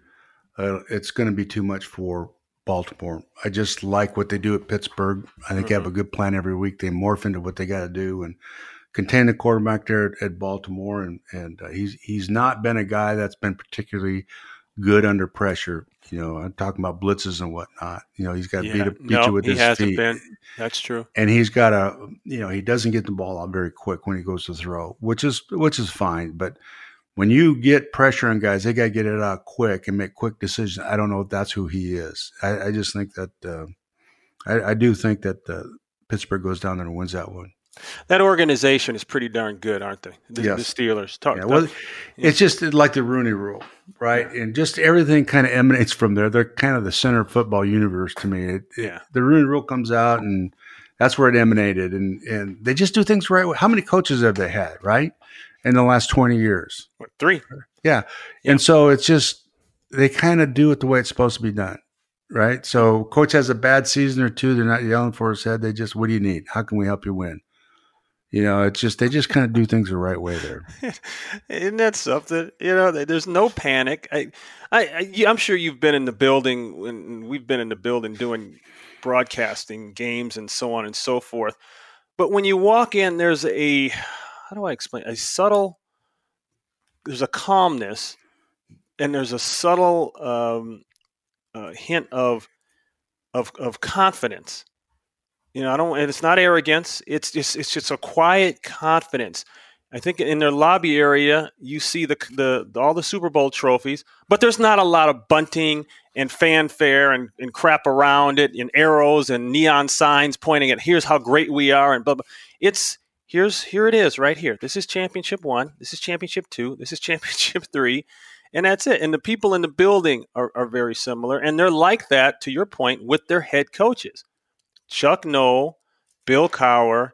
uh, it's going to be too much for Baltimore. I just like what they do at Pittsburgh. I think mm-hmm. they have a mm-hmm. good plan every week. They morph into what they got to do, and contain the quarterback there at, at Baltimore, and and uh, he's he's not been a guy that's been particularly good under pressure. You know, I'm talking about blitzes and whatnot. You know, he's got to yeah. beat, beat no, you with his feet. Been. That's true. And he's got a, you know, he doesn't get the ball out very quick when he goes to throw, which is which is fine. But when you get pressure on guys, they got to get it out quick and make quick decisions. I don't know if that's who he is. I, I just think that uh, I, I, do think that uh, Pittsburgh goes down there and wins that one. That organization is pretty darn good, aren't they? The, yes. the Steelers. Talk, yeah, well, yeah. it's just like the Rooney Rule, right? Yeah. And just everything kind of emanates from there. They're kind of the center of football universe to me. It, yeah. It, the Rooney Rule comes out, and that's where it emanated. And and they just do things right. How many coaches have they had, right? In the last twenty years, three. Yeah. yeah. And so it's just they kind of do it the way it's supposed to be done right? So coach has a bad season or two, they're not yelling for his head. They just, what do you need? How can we help you win? You know, it's just they just kind of do things the right way there. Isn't that something? You know, there's no panic. I, I, I am sure you've been in the building when we've been in the building doing broadcasting games and so on and so forth. But when you walk in, there's a how do I explain? A subtle. There's a calmness, and there's a subtle um, uh, hint of of of confidence you know, I don't. And it's not arrogance. It's just it's just a quiet confidence. I think in their lobby area, you see the, the, the all the Super Bowl trophies, but there's not a lot of bunting and fanfare and, and crap around it, and arrows and neon signs pointing at here's how great we are and blah blah. It's here's here it is right here. This is championship one. This is championship two. This is championship three, and that's it. And the people in the building are, are very similar, and they're like that to your point with their head coaches. Chuck Noll, Bill Cowher,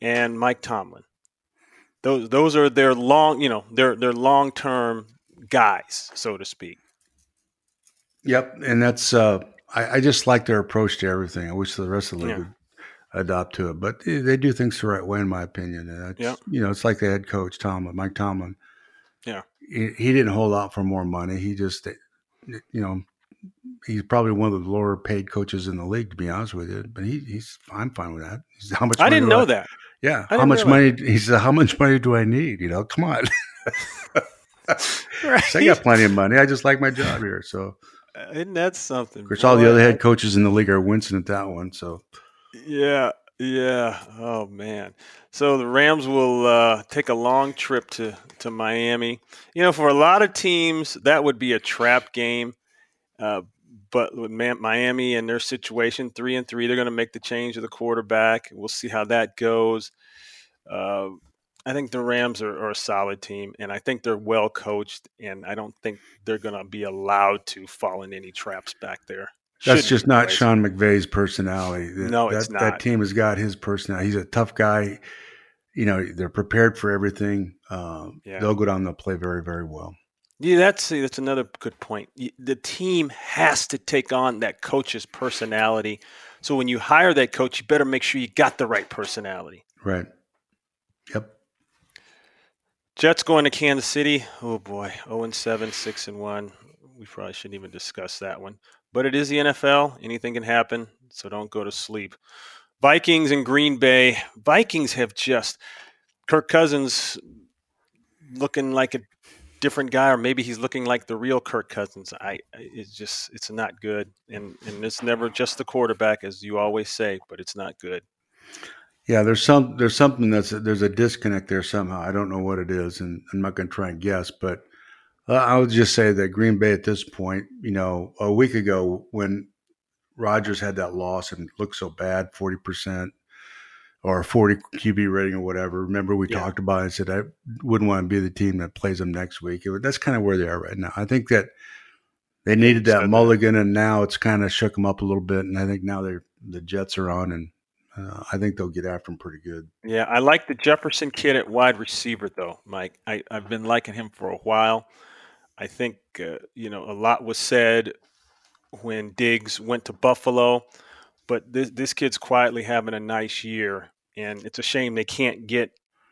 and Mike Tomlin. Those those are their long, you know, their their long term guys, so to speak. Yep, and that's uh, I, I, just like their approach to everything. I wish the rest of the league yeah. would adopt to it, but they do things the right way, in my opinion. And yeah. you know, it's like the head coach Tomlin, Mike Tomlin. Yeah, he, he didn't hold out for more money. He just, you know, he's probably one of the lower paid coaches in the league, to be honest with you. But he, he's I'm fine with that. He's how much? I didn't know I, that. Yeah, how much money? He said, "How much money do I need?" You know, come on. right. So I got plenty of money. I just like my job here. So, uh, isn't that something? Of course, all the other head coaches in the league are wincing at that one. So, yeah, yeah. Oh man. So the Rams will uh, take a long trip to to Miami. You know, for a lot of teams, that would be a trap game. Uh, but with Miami and their situation, three and three, they're going to make the change of the quarterback. We'll see how that goes. Uh, I think the Rams are, are, a solid team, and I think they're well coached, and I don't think they're going to be allowed to fall in any traps back there. That's just not. Sean McVay's personality. No, that, it's not. That team has got his personality. He's a tough guy. You know, they're prepared for everything. Um, yeah. They'll go down. They'll play very, very well. Yeah, that's that's another good point. The team has to take on that coach's personality. So when you hire that coach, you better make sure you got the right personality. Right. Yep. Jets going to Kansas City. Oh boy, 0 and 7, 6 and 1. We probably shouldn't even discuss that one. But it is the NFL. Anything can happen, so don't go to sleep. Vikings and Green Bay. Vikings have just Kirk Cousins looking like a different guy, or maybe he's looking like the real Kirk Cousins. I it's just it's not good, and and it's never just the quarterback, as you always say, but it's not good. Yeah, there's some there's something that's there's a disconnect there somehow. I don't know what it is, and I'm not going to try and guess, but uh, I would just say that Green Bay at this point, you know, a week ago when Rodgers had that loss and looked so bad, forty percent or 40 QB rating or whatever. Remember, we yeah. talked about it and said I wouldn't want to be the team that plays them next week. It, that's kind of where they are right now. I think that they needed that mulligan, that. and now it's kind of shook them up a little bit. And I think now they're the Jets are on, and uh, I think they'll get after them pretty good. Yeah, I like the Jefferson kid at wide receiver, though, Mike. I, I've been liking him for a while. I think uh, you know a lot was said when Diggs went to Buffalo but this this kid's quietly having a nice year, and it's a shame they can't get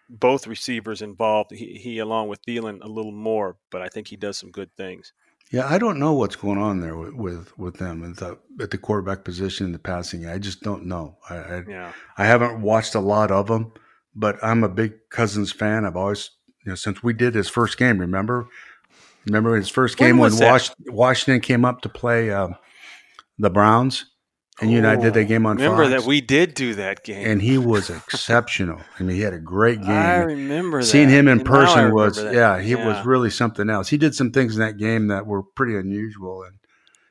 both receivers involved. He, he along with Thielen a little more, but I think he does some good things. Yeah, I don't know what's going on there with with, with them at the, at the quarterback position in the passing. I just don't know. I I, yeah. I haven't watched a lot of them, but I'm a big Cousins fan. I've always you know since we did his first game. Remember, remember his first game when, when Washington came up to play um, the Browns and you and I did that game on remember Fox. that we did do that game. And he was exceptional. I mean, he had a great game. I remember Seeing him in and person was, that. yeah, he yeah. was really something else. He did some things in that game that were pretty unusual. And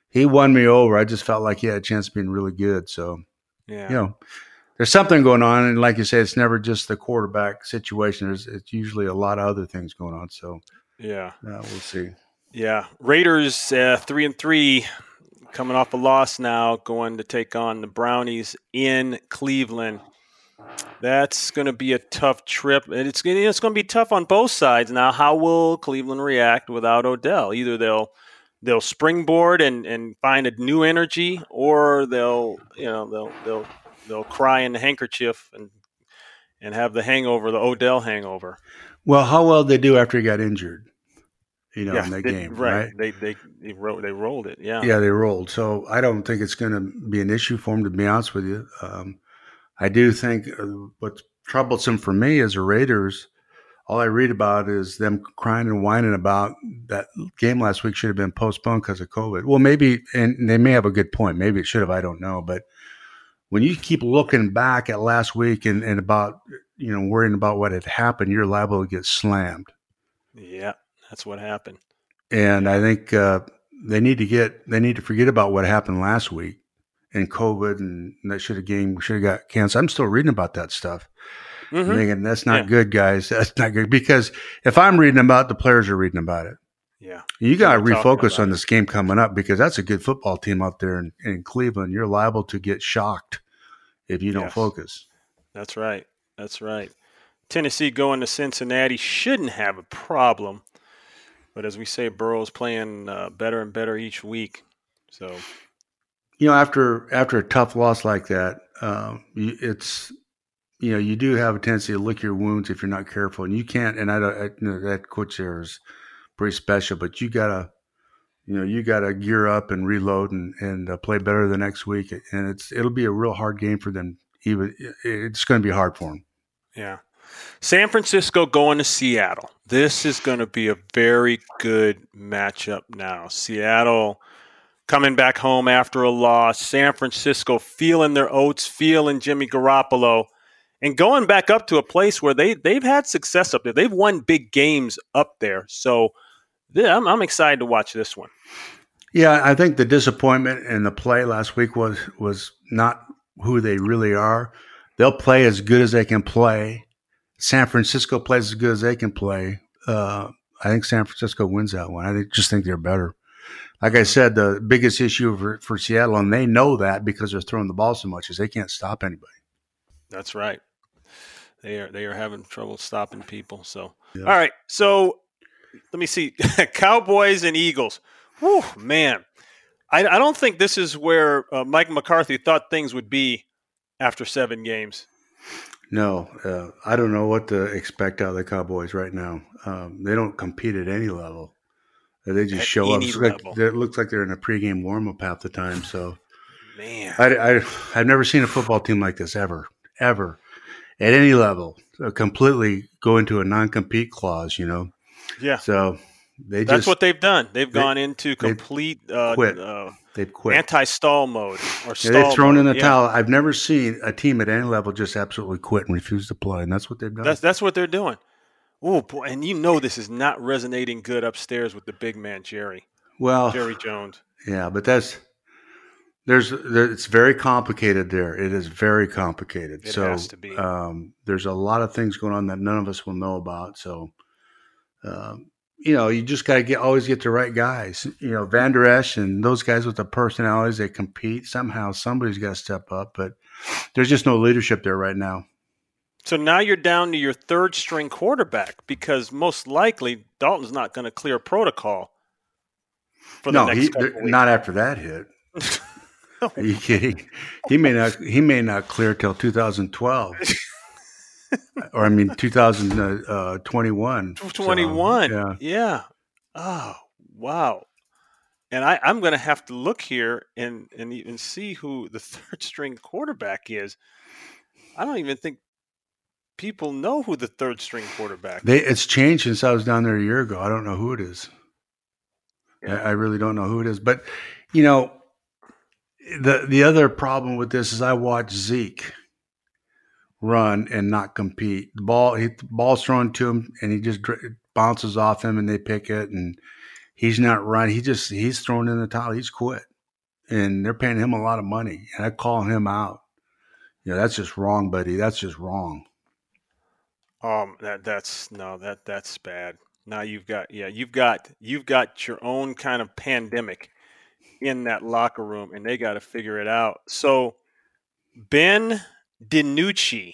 he won me over. I just felt like he had a chance of being really good. So, yeah. you know, there's something going on. And like you say, it's never just the quarterback situation. There's, it's usually a lot of other things going on. So, yeah, uh, we'll see. Yeah. Raiders, uh, three and three coming off a loss now, going to take on the Brownies in Cleveland. That's going to be a tough trip, and it's it's going to be tough on both sides. Now, how will Cleveland react without Odell? Either they'll they'll springboard and, and find a new energy, or they'll you know they'll they'll they'll cry in the handkerchief and and have the hangover, the Odell hangover. Well, how well did they do after he got injured? you know, yeah, in that they, game, right. right? They they they, ro- they rolled it, yeah. Yeah, they rolled. So I don't think it's going to be an issue for them, to be honest with you. Um, I do think uh, what's troublesome for me as a Raiders, all I read about is them crying and whining about that game last week should have been postponed because of COVID. Well, maybe, and they may have a good point. Maybe it should have. I don't know. But when you keep looking back at last week and, and about, you know, worrying about what had happened, you're liable to get slammed. Yeah. That's what happened. And I think uh, they need to get they need to forget about what happened last week and COVID and that should have game should have got canceled. I'm still reading about that stuff. Mm-hmm. Thinking that's not yeah. good, guys. That's not good because if I'm reading about it, the players are reading about it. Yeah, you got to refocus on this game coming up because that's a good football team out there in, in Cleveland. You're liable to get shocked if you don't yes. focus. That's right. That's right. Tennessee going to Cincinnati shouldn't have a problem but as we say, Burrow's playing uh, better and better each week. So, you know, after after a tough loss like that, um, it's you know you do have a tendency to lick your wounds if you're not careful, and you can't. And I don't. I, you know, that coach there is pretty special, but you gotta you know you got to gear up and reload and and uh, play better the next week and it's it'll be a real hard game for them even it's going to be hard for them yeah san francisco going to seattle This is going to be a very good matchup now. Seattle coming back home after a loss. San Francisco feeling their oats, feeling Jimmy Garoppolo, and going back up to a place where they they've had success up there. They've won big games up there. So yeah, I'm, I'm excited to watch this one. Yeah, I think the disappointment in the play last week was was not who they really are. They'll play as good as they can play. San Francisco plays as good as they can play. Uh, I think San Francisco wins that one. I just think they're better. Like I said, the biggest issue for, for Seattle, and they know that because they're throwing the ball so much, is they can't stop anybody. That's right. They are they are having trouble stopping people. So, yeah. all right. So, let me see. Cowboys and Eagles. Whew, man, I, I don't think this is where uh, Mike McCarthy thought things would be after seven games. No, uh, I don't know what to expect out of the Cowboys right now. Um, they don't compete at any level. They just at show up. It looks, like, it looks like they're in a pregame warm up half the time. So, man, I, I, I've never seen a football team like this ever, ever, at any level. Uh, completely go into a non compete clause. You know. Yeah. So they that's just, what they've done. They've they, gone into complete uh, quit. Uh, they've quit anti-stall mode or yeah, they've thrown mode. in the yeah. towel. I've never seen a team at any level just absolutely quit and refuse to play, and that's what they've done. That's that's what they're doing. Oh boy, and you know this is not resonating good upstairs with the big man Jerry. Well, Jerry Jones. Yeah, but that's there's there, it's very complicated there. It is very complicated. It so has to be. Um, there's a lot of things going on that none of us will know about. So um, you know, you just got to get always get the right guys. You know, Van Der Esch and those guys with the personalities they compete. Somehow, somebody's got to step up, but there's just no leadership there right now. So now you're down to your third string quarterback because most likely Dalton's not going to clear protocol for the no, next he, not after that hit. Are you kidding? He may not. He may not clear till 2012 or I mean 2021. Uh, 21. So, yeah. yeah. Oh, wow. And I, I'm going to have to look here and, and even see who the third string quarterback is. I don't even think people know who the third string quarterback they, It's changed since I was down there a year ago. I don't know who it is. Yeah. I, I really don't know who it is. But, you know, the the other problem with this is I watch Zeke run and not compete. The ball, he, the ball's thrown to him, and he just bounces off him, and they pick it, and he's not running. He just he's thrown in the towel. He's quit, and they're paying him a lot of money, and I call him out. You know, that's just wrong, buddy. That's just wrong. Um, that that's no, that that's bad. Now you've got yeah, you've got you've got your own kind of pandemic in that locker room, and they got to figure it out. So Ben DiNucci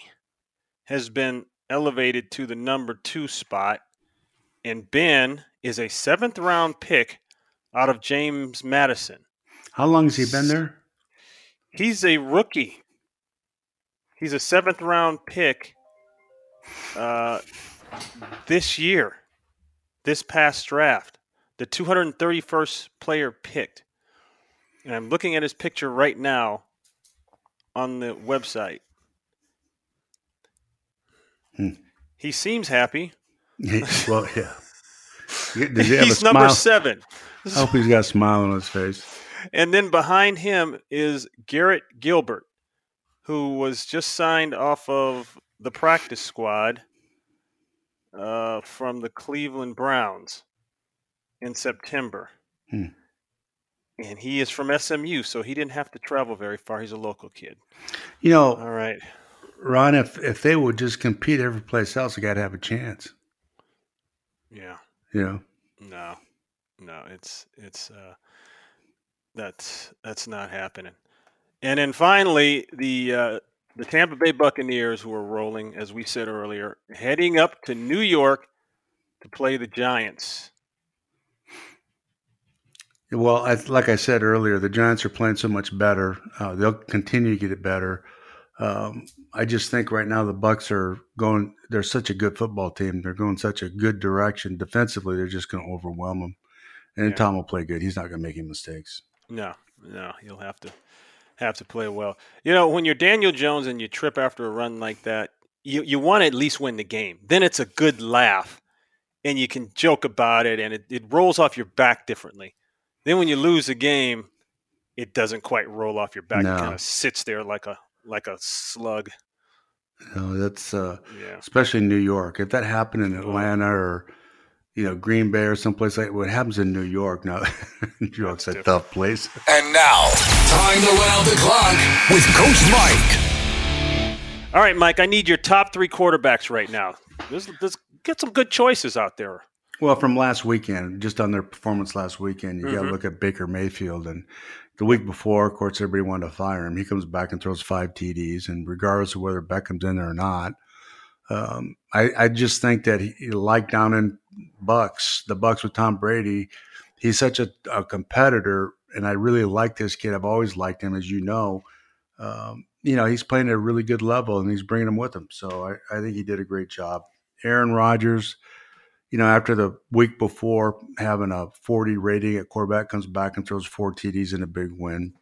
has been elevated to the number two spot, and Ben is a seventh round pick out of James Madison. How long has he been there? He's a rookie. He's a seventh round pick uh, this year, this past draft, the 231st player picked. And I'm looking at his picture right now on the website. Hmm. He seems happy. well, yeah. he's number seven. I hope he's got a smile on his face. And then behind him is Garrett Gilbert, who was just signed off of the practice squad uh, from the Cleveland Browns in September. Hmm. And he is from SMU, so he didn't have to travel very far. He's a local kid. You know, all right. Ron, if if they would just compete every place else, they got to have a chance. Yeah. You know. No, no, it's it's uh, that's that's not happening. And then finally, the uh, the Tampa Bay Buccaneers, were rolling, as we said earlier, heading up to New York to play the Giants. Well, I, like I said earlier, the Giants are playing so much better. Uh, they'll continue to get it better. Um, I just think right now the Bucs are going. They're such a good football team. They're going such a good direction defensively. They're just going to overwhelm them. And yeah. Tom will play good. He's not going to make any mistakes. No, no, he'll have to have to play well. You know, when you're Daniel Jones and you trip after a run like that, you you want to at least win the game. Then it's a good laugh, and you can joke about it and it, it rolls off your back differently. Then when you lose a game, it doesn't quite roll off your back. No. It kind of sits there like a like a slug. You know, that's uh, Yeah. especially in New York. If that happened in Atlanta or you know Green Bay or someplace like what happens in New York now, New York's a different. tough place. And now, time to run out the clock with Coach Mike. All right, Mike, I need your top three quarterbacks right now. There's, there's get some good choices out there. Well, from last weekend, just on their performance last weekend, you got to look at Baker Mayfield. And the week before, of course, everybody wanted to fire him. He comes back and throws five TDs, and regardless of whether Beckham's in there or not, um, I, I just think that he, like down in Bucs, the Bucs with Tom Brady, he's such a, a competitor, and I really like this kid. I've always liked him, as you know. Um, you know, he's playing at a really good level, and he's bringing them with him. So I, I think he did a great job. Aaron Rodgers you know, after the week before having a 40 rating at quarterback, comes back and throws four TDs in a big win.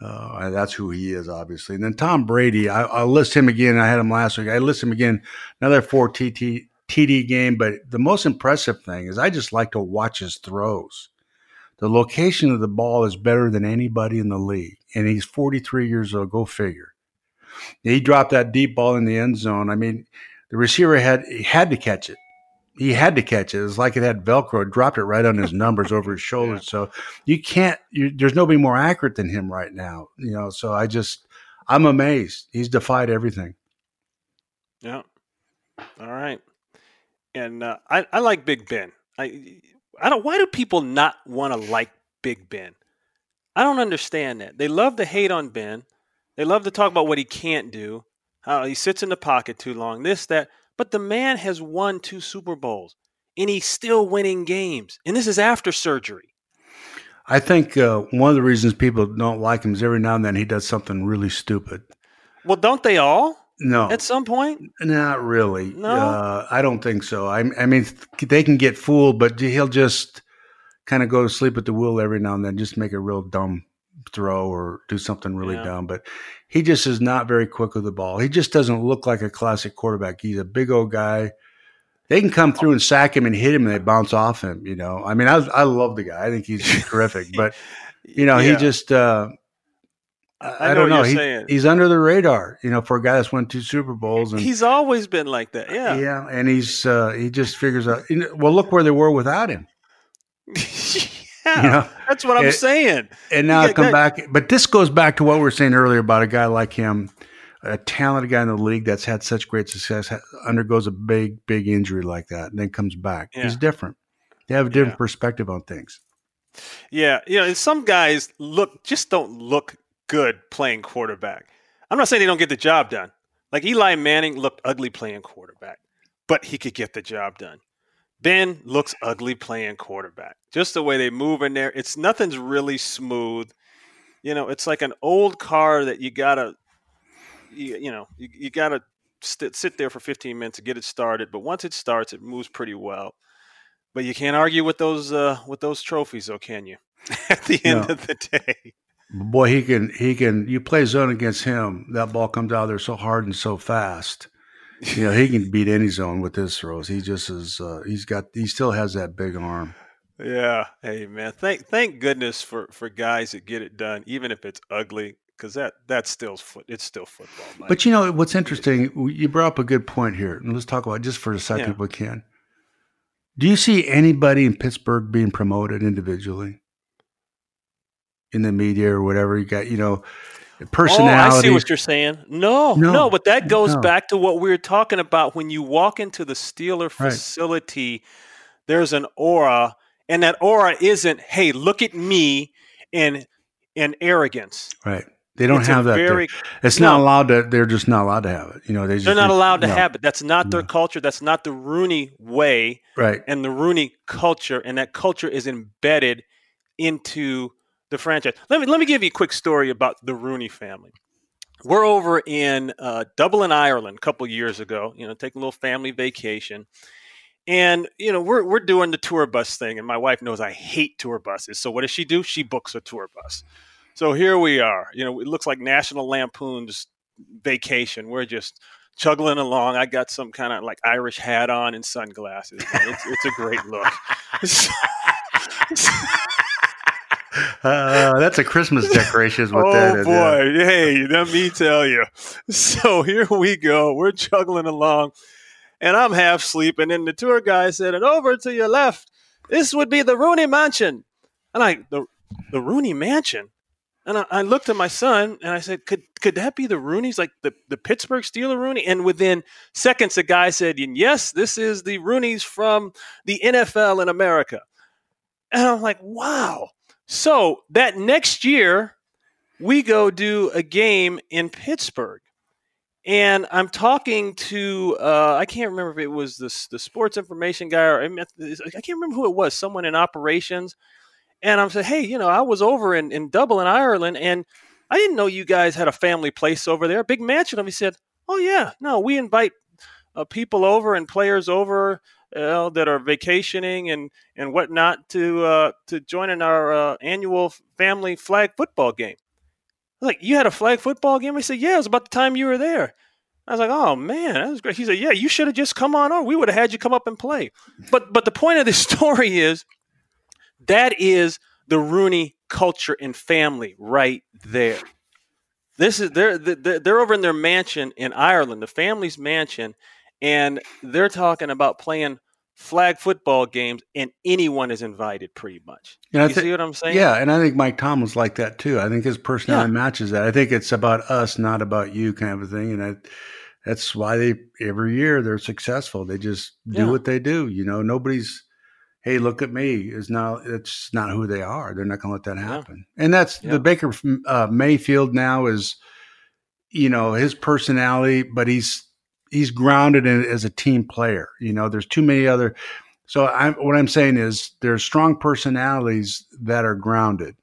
Uh, that's who he is, obviously. And then Tom Brady, I, I'll list him again. I had him last week. I list him again. Another four TT, TD game. But the most impressive thing is I just like to watch his throws. The location of the ball is better than anybody in the league. And he's 43 years old. Go figure. He dropped that deep ball in the end zone. I mean, the receiver had had to catch it he had to catch it. It was like it had Velcro. Dropped it right on his numbers over his shoulders. So you can't. You, there's nobody more accurate than him right now. You know. So I just, I'm amazed. He's defied everything. Yeah. All right. And uh, I, I like Big Ben. I, I don't. Why do people not want to like Big Ben? I don't understand that. They love to hate on Ben. They love to talk about what he can't do. How he sits in the pocket too long. This that. But the man has won two Super Bowls, and he's still winning games. And this is after surgery. I think uh, one of the reasons people don't like him is every now and then he does something really stupid. Well, don't they all No, at some point? not really. No? uh, I don't think so. I, I mean, they can get fooled, but he'll just kind of go to sleep at the wheel every now and then, just make a real dumb throw or do something really Yeah. dumb. But he just is not very quick with the ball. He just doesn't look like a classic quarterback. He's a big old guy. They can come through and sack him and hit him, and they bounce off him. You know, I mean, I I love the guy. I think he's terrific. But you know, he just. Uh, I, I don't what know. you're He, saying. he's under the radar, you know, for a guy that's won two Super Bowls. And He's always been like that. Yeah. yeah, and he's uh, he just figures out. You know, well, look where they were without him, yeah. you know. That's what I'm It- saying. And now Yeah, I come that- back, but this goes back to what we were saying earlier about a guy like him, a talented guy in the league that's had such great success, undergoes a big, big injury like that, and then comes back. He's different. They have a different Yeah. perspective on things. Yeah, you know, and some guys look just don't look good playing quarterback. I'm not saying they don't get the job done. Like Eli Manning looked ugly playing quarterback, but he could get the job done. Ben looks ugly playing quarterback. Just the way they move in there, it's nothing's really smooth. You know, it's like an old car that you gotta, you, you know, you, you gotta st- sit there for 15 minutes to get it started. But once it starts, it moves pretty well. But you can't argue with those uh, with those trophies, though, can you? At the end No. of the day, Boy, he can he can. You play zone against him, that ball comes out there so hard and so fast. You know, he can beat any zone with his throws. He just is. Uh, he's got. He still has that big arm. yeah. Hey, man, thank thank goodness for for guys that get it done, even if it's ugly, because that that's still foot. It's still football. Mike. But you know what's interesting? You brought up a good point here, and let's talk about just for a second, Yeah. if we can. Do you see anybody in Pittsburgh being promoted individually in the media or whatever? You got, you know, personality. Oh, I see what you're saying. No, No, no, but that goes no. back to what we were talking about when you walk into the Steeler Right. facility. There's an aura, and that aura isn't, "Hey, look at me," and and arrogance. right? They don't It's have that. very- It's no. not allowed to. They're just not allowed to have it. You know, they just, They're not allowed to no, have it. That's not their No. culture. That's not the Rooney way Right. and the Rooney culture, and that culture is embedded into the franchise. Let me let me give you a quick story about the Rooney family. We're over in uh, Dublin, Ireland, a couple years ago. You know, taking a little family vacation, and you know we're we're doing the tour bus thing, and my wife knows I hate tour buses. So what does she do? She books a tour bus. So here we are. You know, it looks like National Lampoon's vacation. We're just chuggling along. I got some kind of like Irish hat on and sunglasses. It's, it's a great look. Uh, that's a Christmas decoration. Is what oh that is. boy! Yeah. Hey, let me tell you. So here we go. We're juggling along, and I'm half sleeping. And the tour guide said, "And over to your left, this would be the Rooney Mansion." And I, the the Rooney Mansion. And I, I, looked at my son and I said, "Could could that be the Rooneys, like the, the Pittsburgh Steeler Rooney?" And within seconds, the guy said, "Yes, this is the Rooneys from the NFL in America." And I'm like, "Wow!" So that next year, we go do a game in Pittsburgh, and I'm talking to uh, I can't remember if it was the the sports information guy or I can't remember who it was, someone in operations. And I'm saying, hey, you know, I was over in, in Dublin, Ireland, and I didn't know you guys had a family place over there, a big mansion. And he said, oh, yeah, no, we invite uh, people over and players over uh, that are vacationing and, and whatnot to uh, to join in our uh, annual family flag football game. like, you had a flag football game? I said, yeah, it was about the time you were there. I was like, oh man, that was great. He said, yeah, you should have just come on over. We would have had you come up and play. But but the point of this story is that is the Rooney culture and family right there. This is they're they're over in their mansion in Ireland, the family's mansion, and they're talking about playing flag football games, and anyone is invited, pretty much. You th- see what I'm saying? Yeah, and I think Mike Tom was like that too. I think his personality yeah. matches that. I think it's about us, not about you, kind of a thing. And I, that's why they every year they're successful. They just do yeah. what they do. You know, nobody's hey, look at me is now it's not who they are. They're not going to let that happen. Yeah. And that's the Baker uh, Mayfield now is, you know, his personality, but he's he's grounded in as a team player. You know, there's too many other. So I'm, what I'm saying is there's strong personalities that are grounded.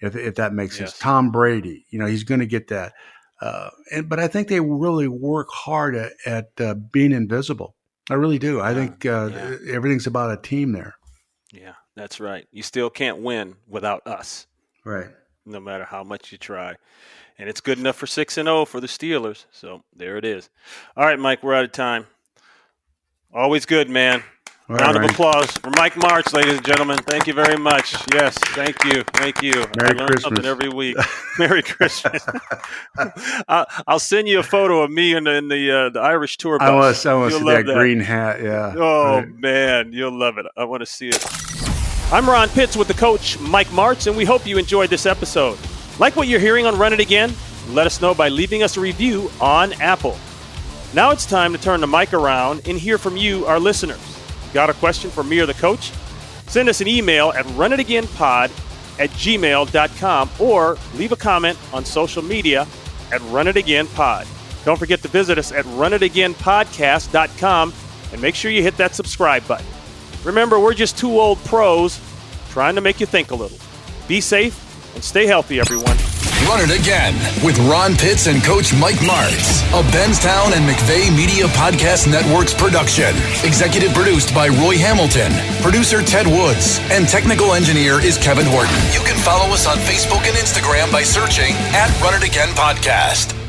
If, if that makes yes. sense, Tom Brady, you know, he's going to get that. Uh, and, but I think they really work hard at, at uh, being invisible. I really do. I think uh, yeah. everything's about a team there. Yeah, that's right. You still can't win without us. Right. No matter how much you try. And it's good enough for 6 and 0 for the Steelers. So there it is. All right, Mike, we're out of time. Always good, man. All Round right. of applause for Mike Martz, ladies and gentlemen. Thank you very much. Yes, thank you, thank you. Merry I learn Christmas. something every week. Merry Christmas. I'll send you a photo of me in the, in the, uh, the Irish tour bus. I want to, I want to see that, that, green hat. Yeah. Oh right. man, you'll love it. I want to see it. I'm Ron Pitts with the coach Mike Martz, and we hope you enjoyed this episode. Like what you're hearing on Run It Again? Let us know by leaving us a review on Apple. Now it's time to turn the mic around and hear from you, our listeners. Got a question for me or the coach? Send us an email at runitagainpod at gmail.com or leave a comment on social media at runitagainpod. Don't forget to visit us at runitagainpodcast.com and make sure you hit that subscribe button. Remember, we're just two old pros trying to make you think a little. Be safe and stay healthy, everyone. Run It Again with Ron Pitts and Coach Mike Martz. A Benztown and McVay Media Podcast Network's production. Executive produced by Roy Hamilton. Producer Ted Woods. And technical engineer is Kevin Horton. You can follow us on Facebook and Instagram by searching at Run It Again Podcast.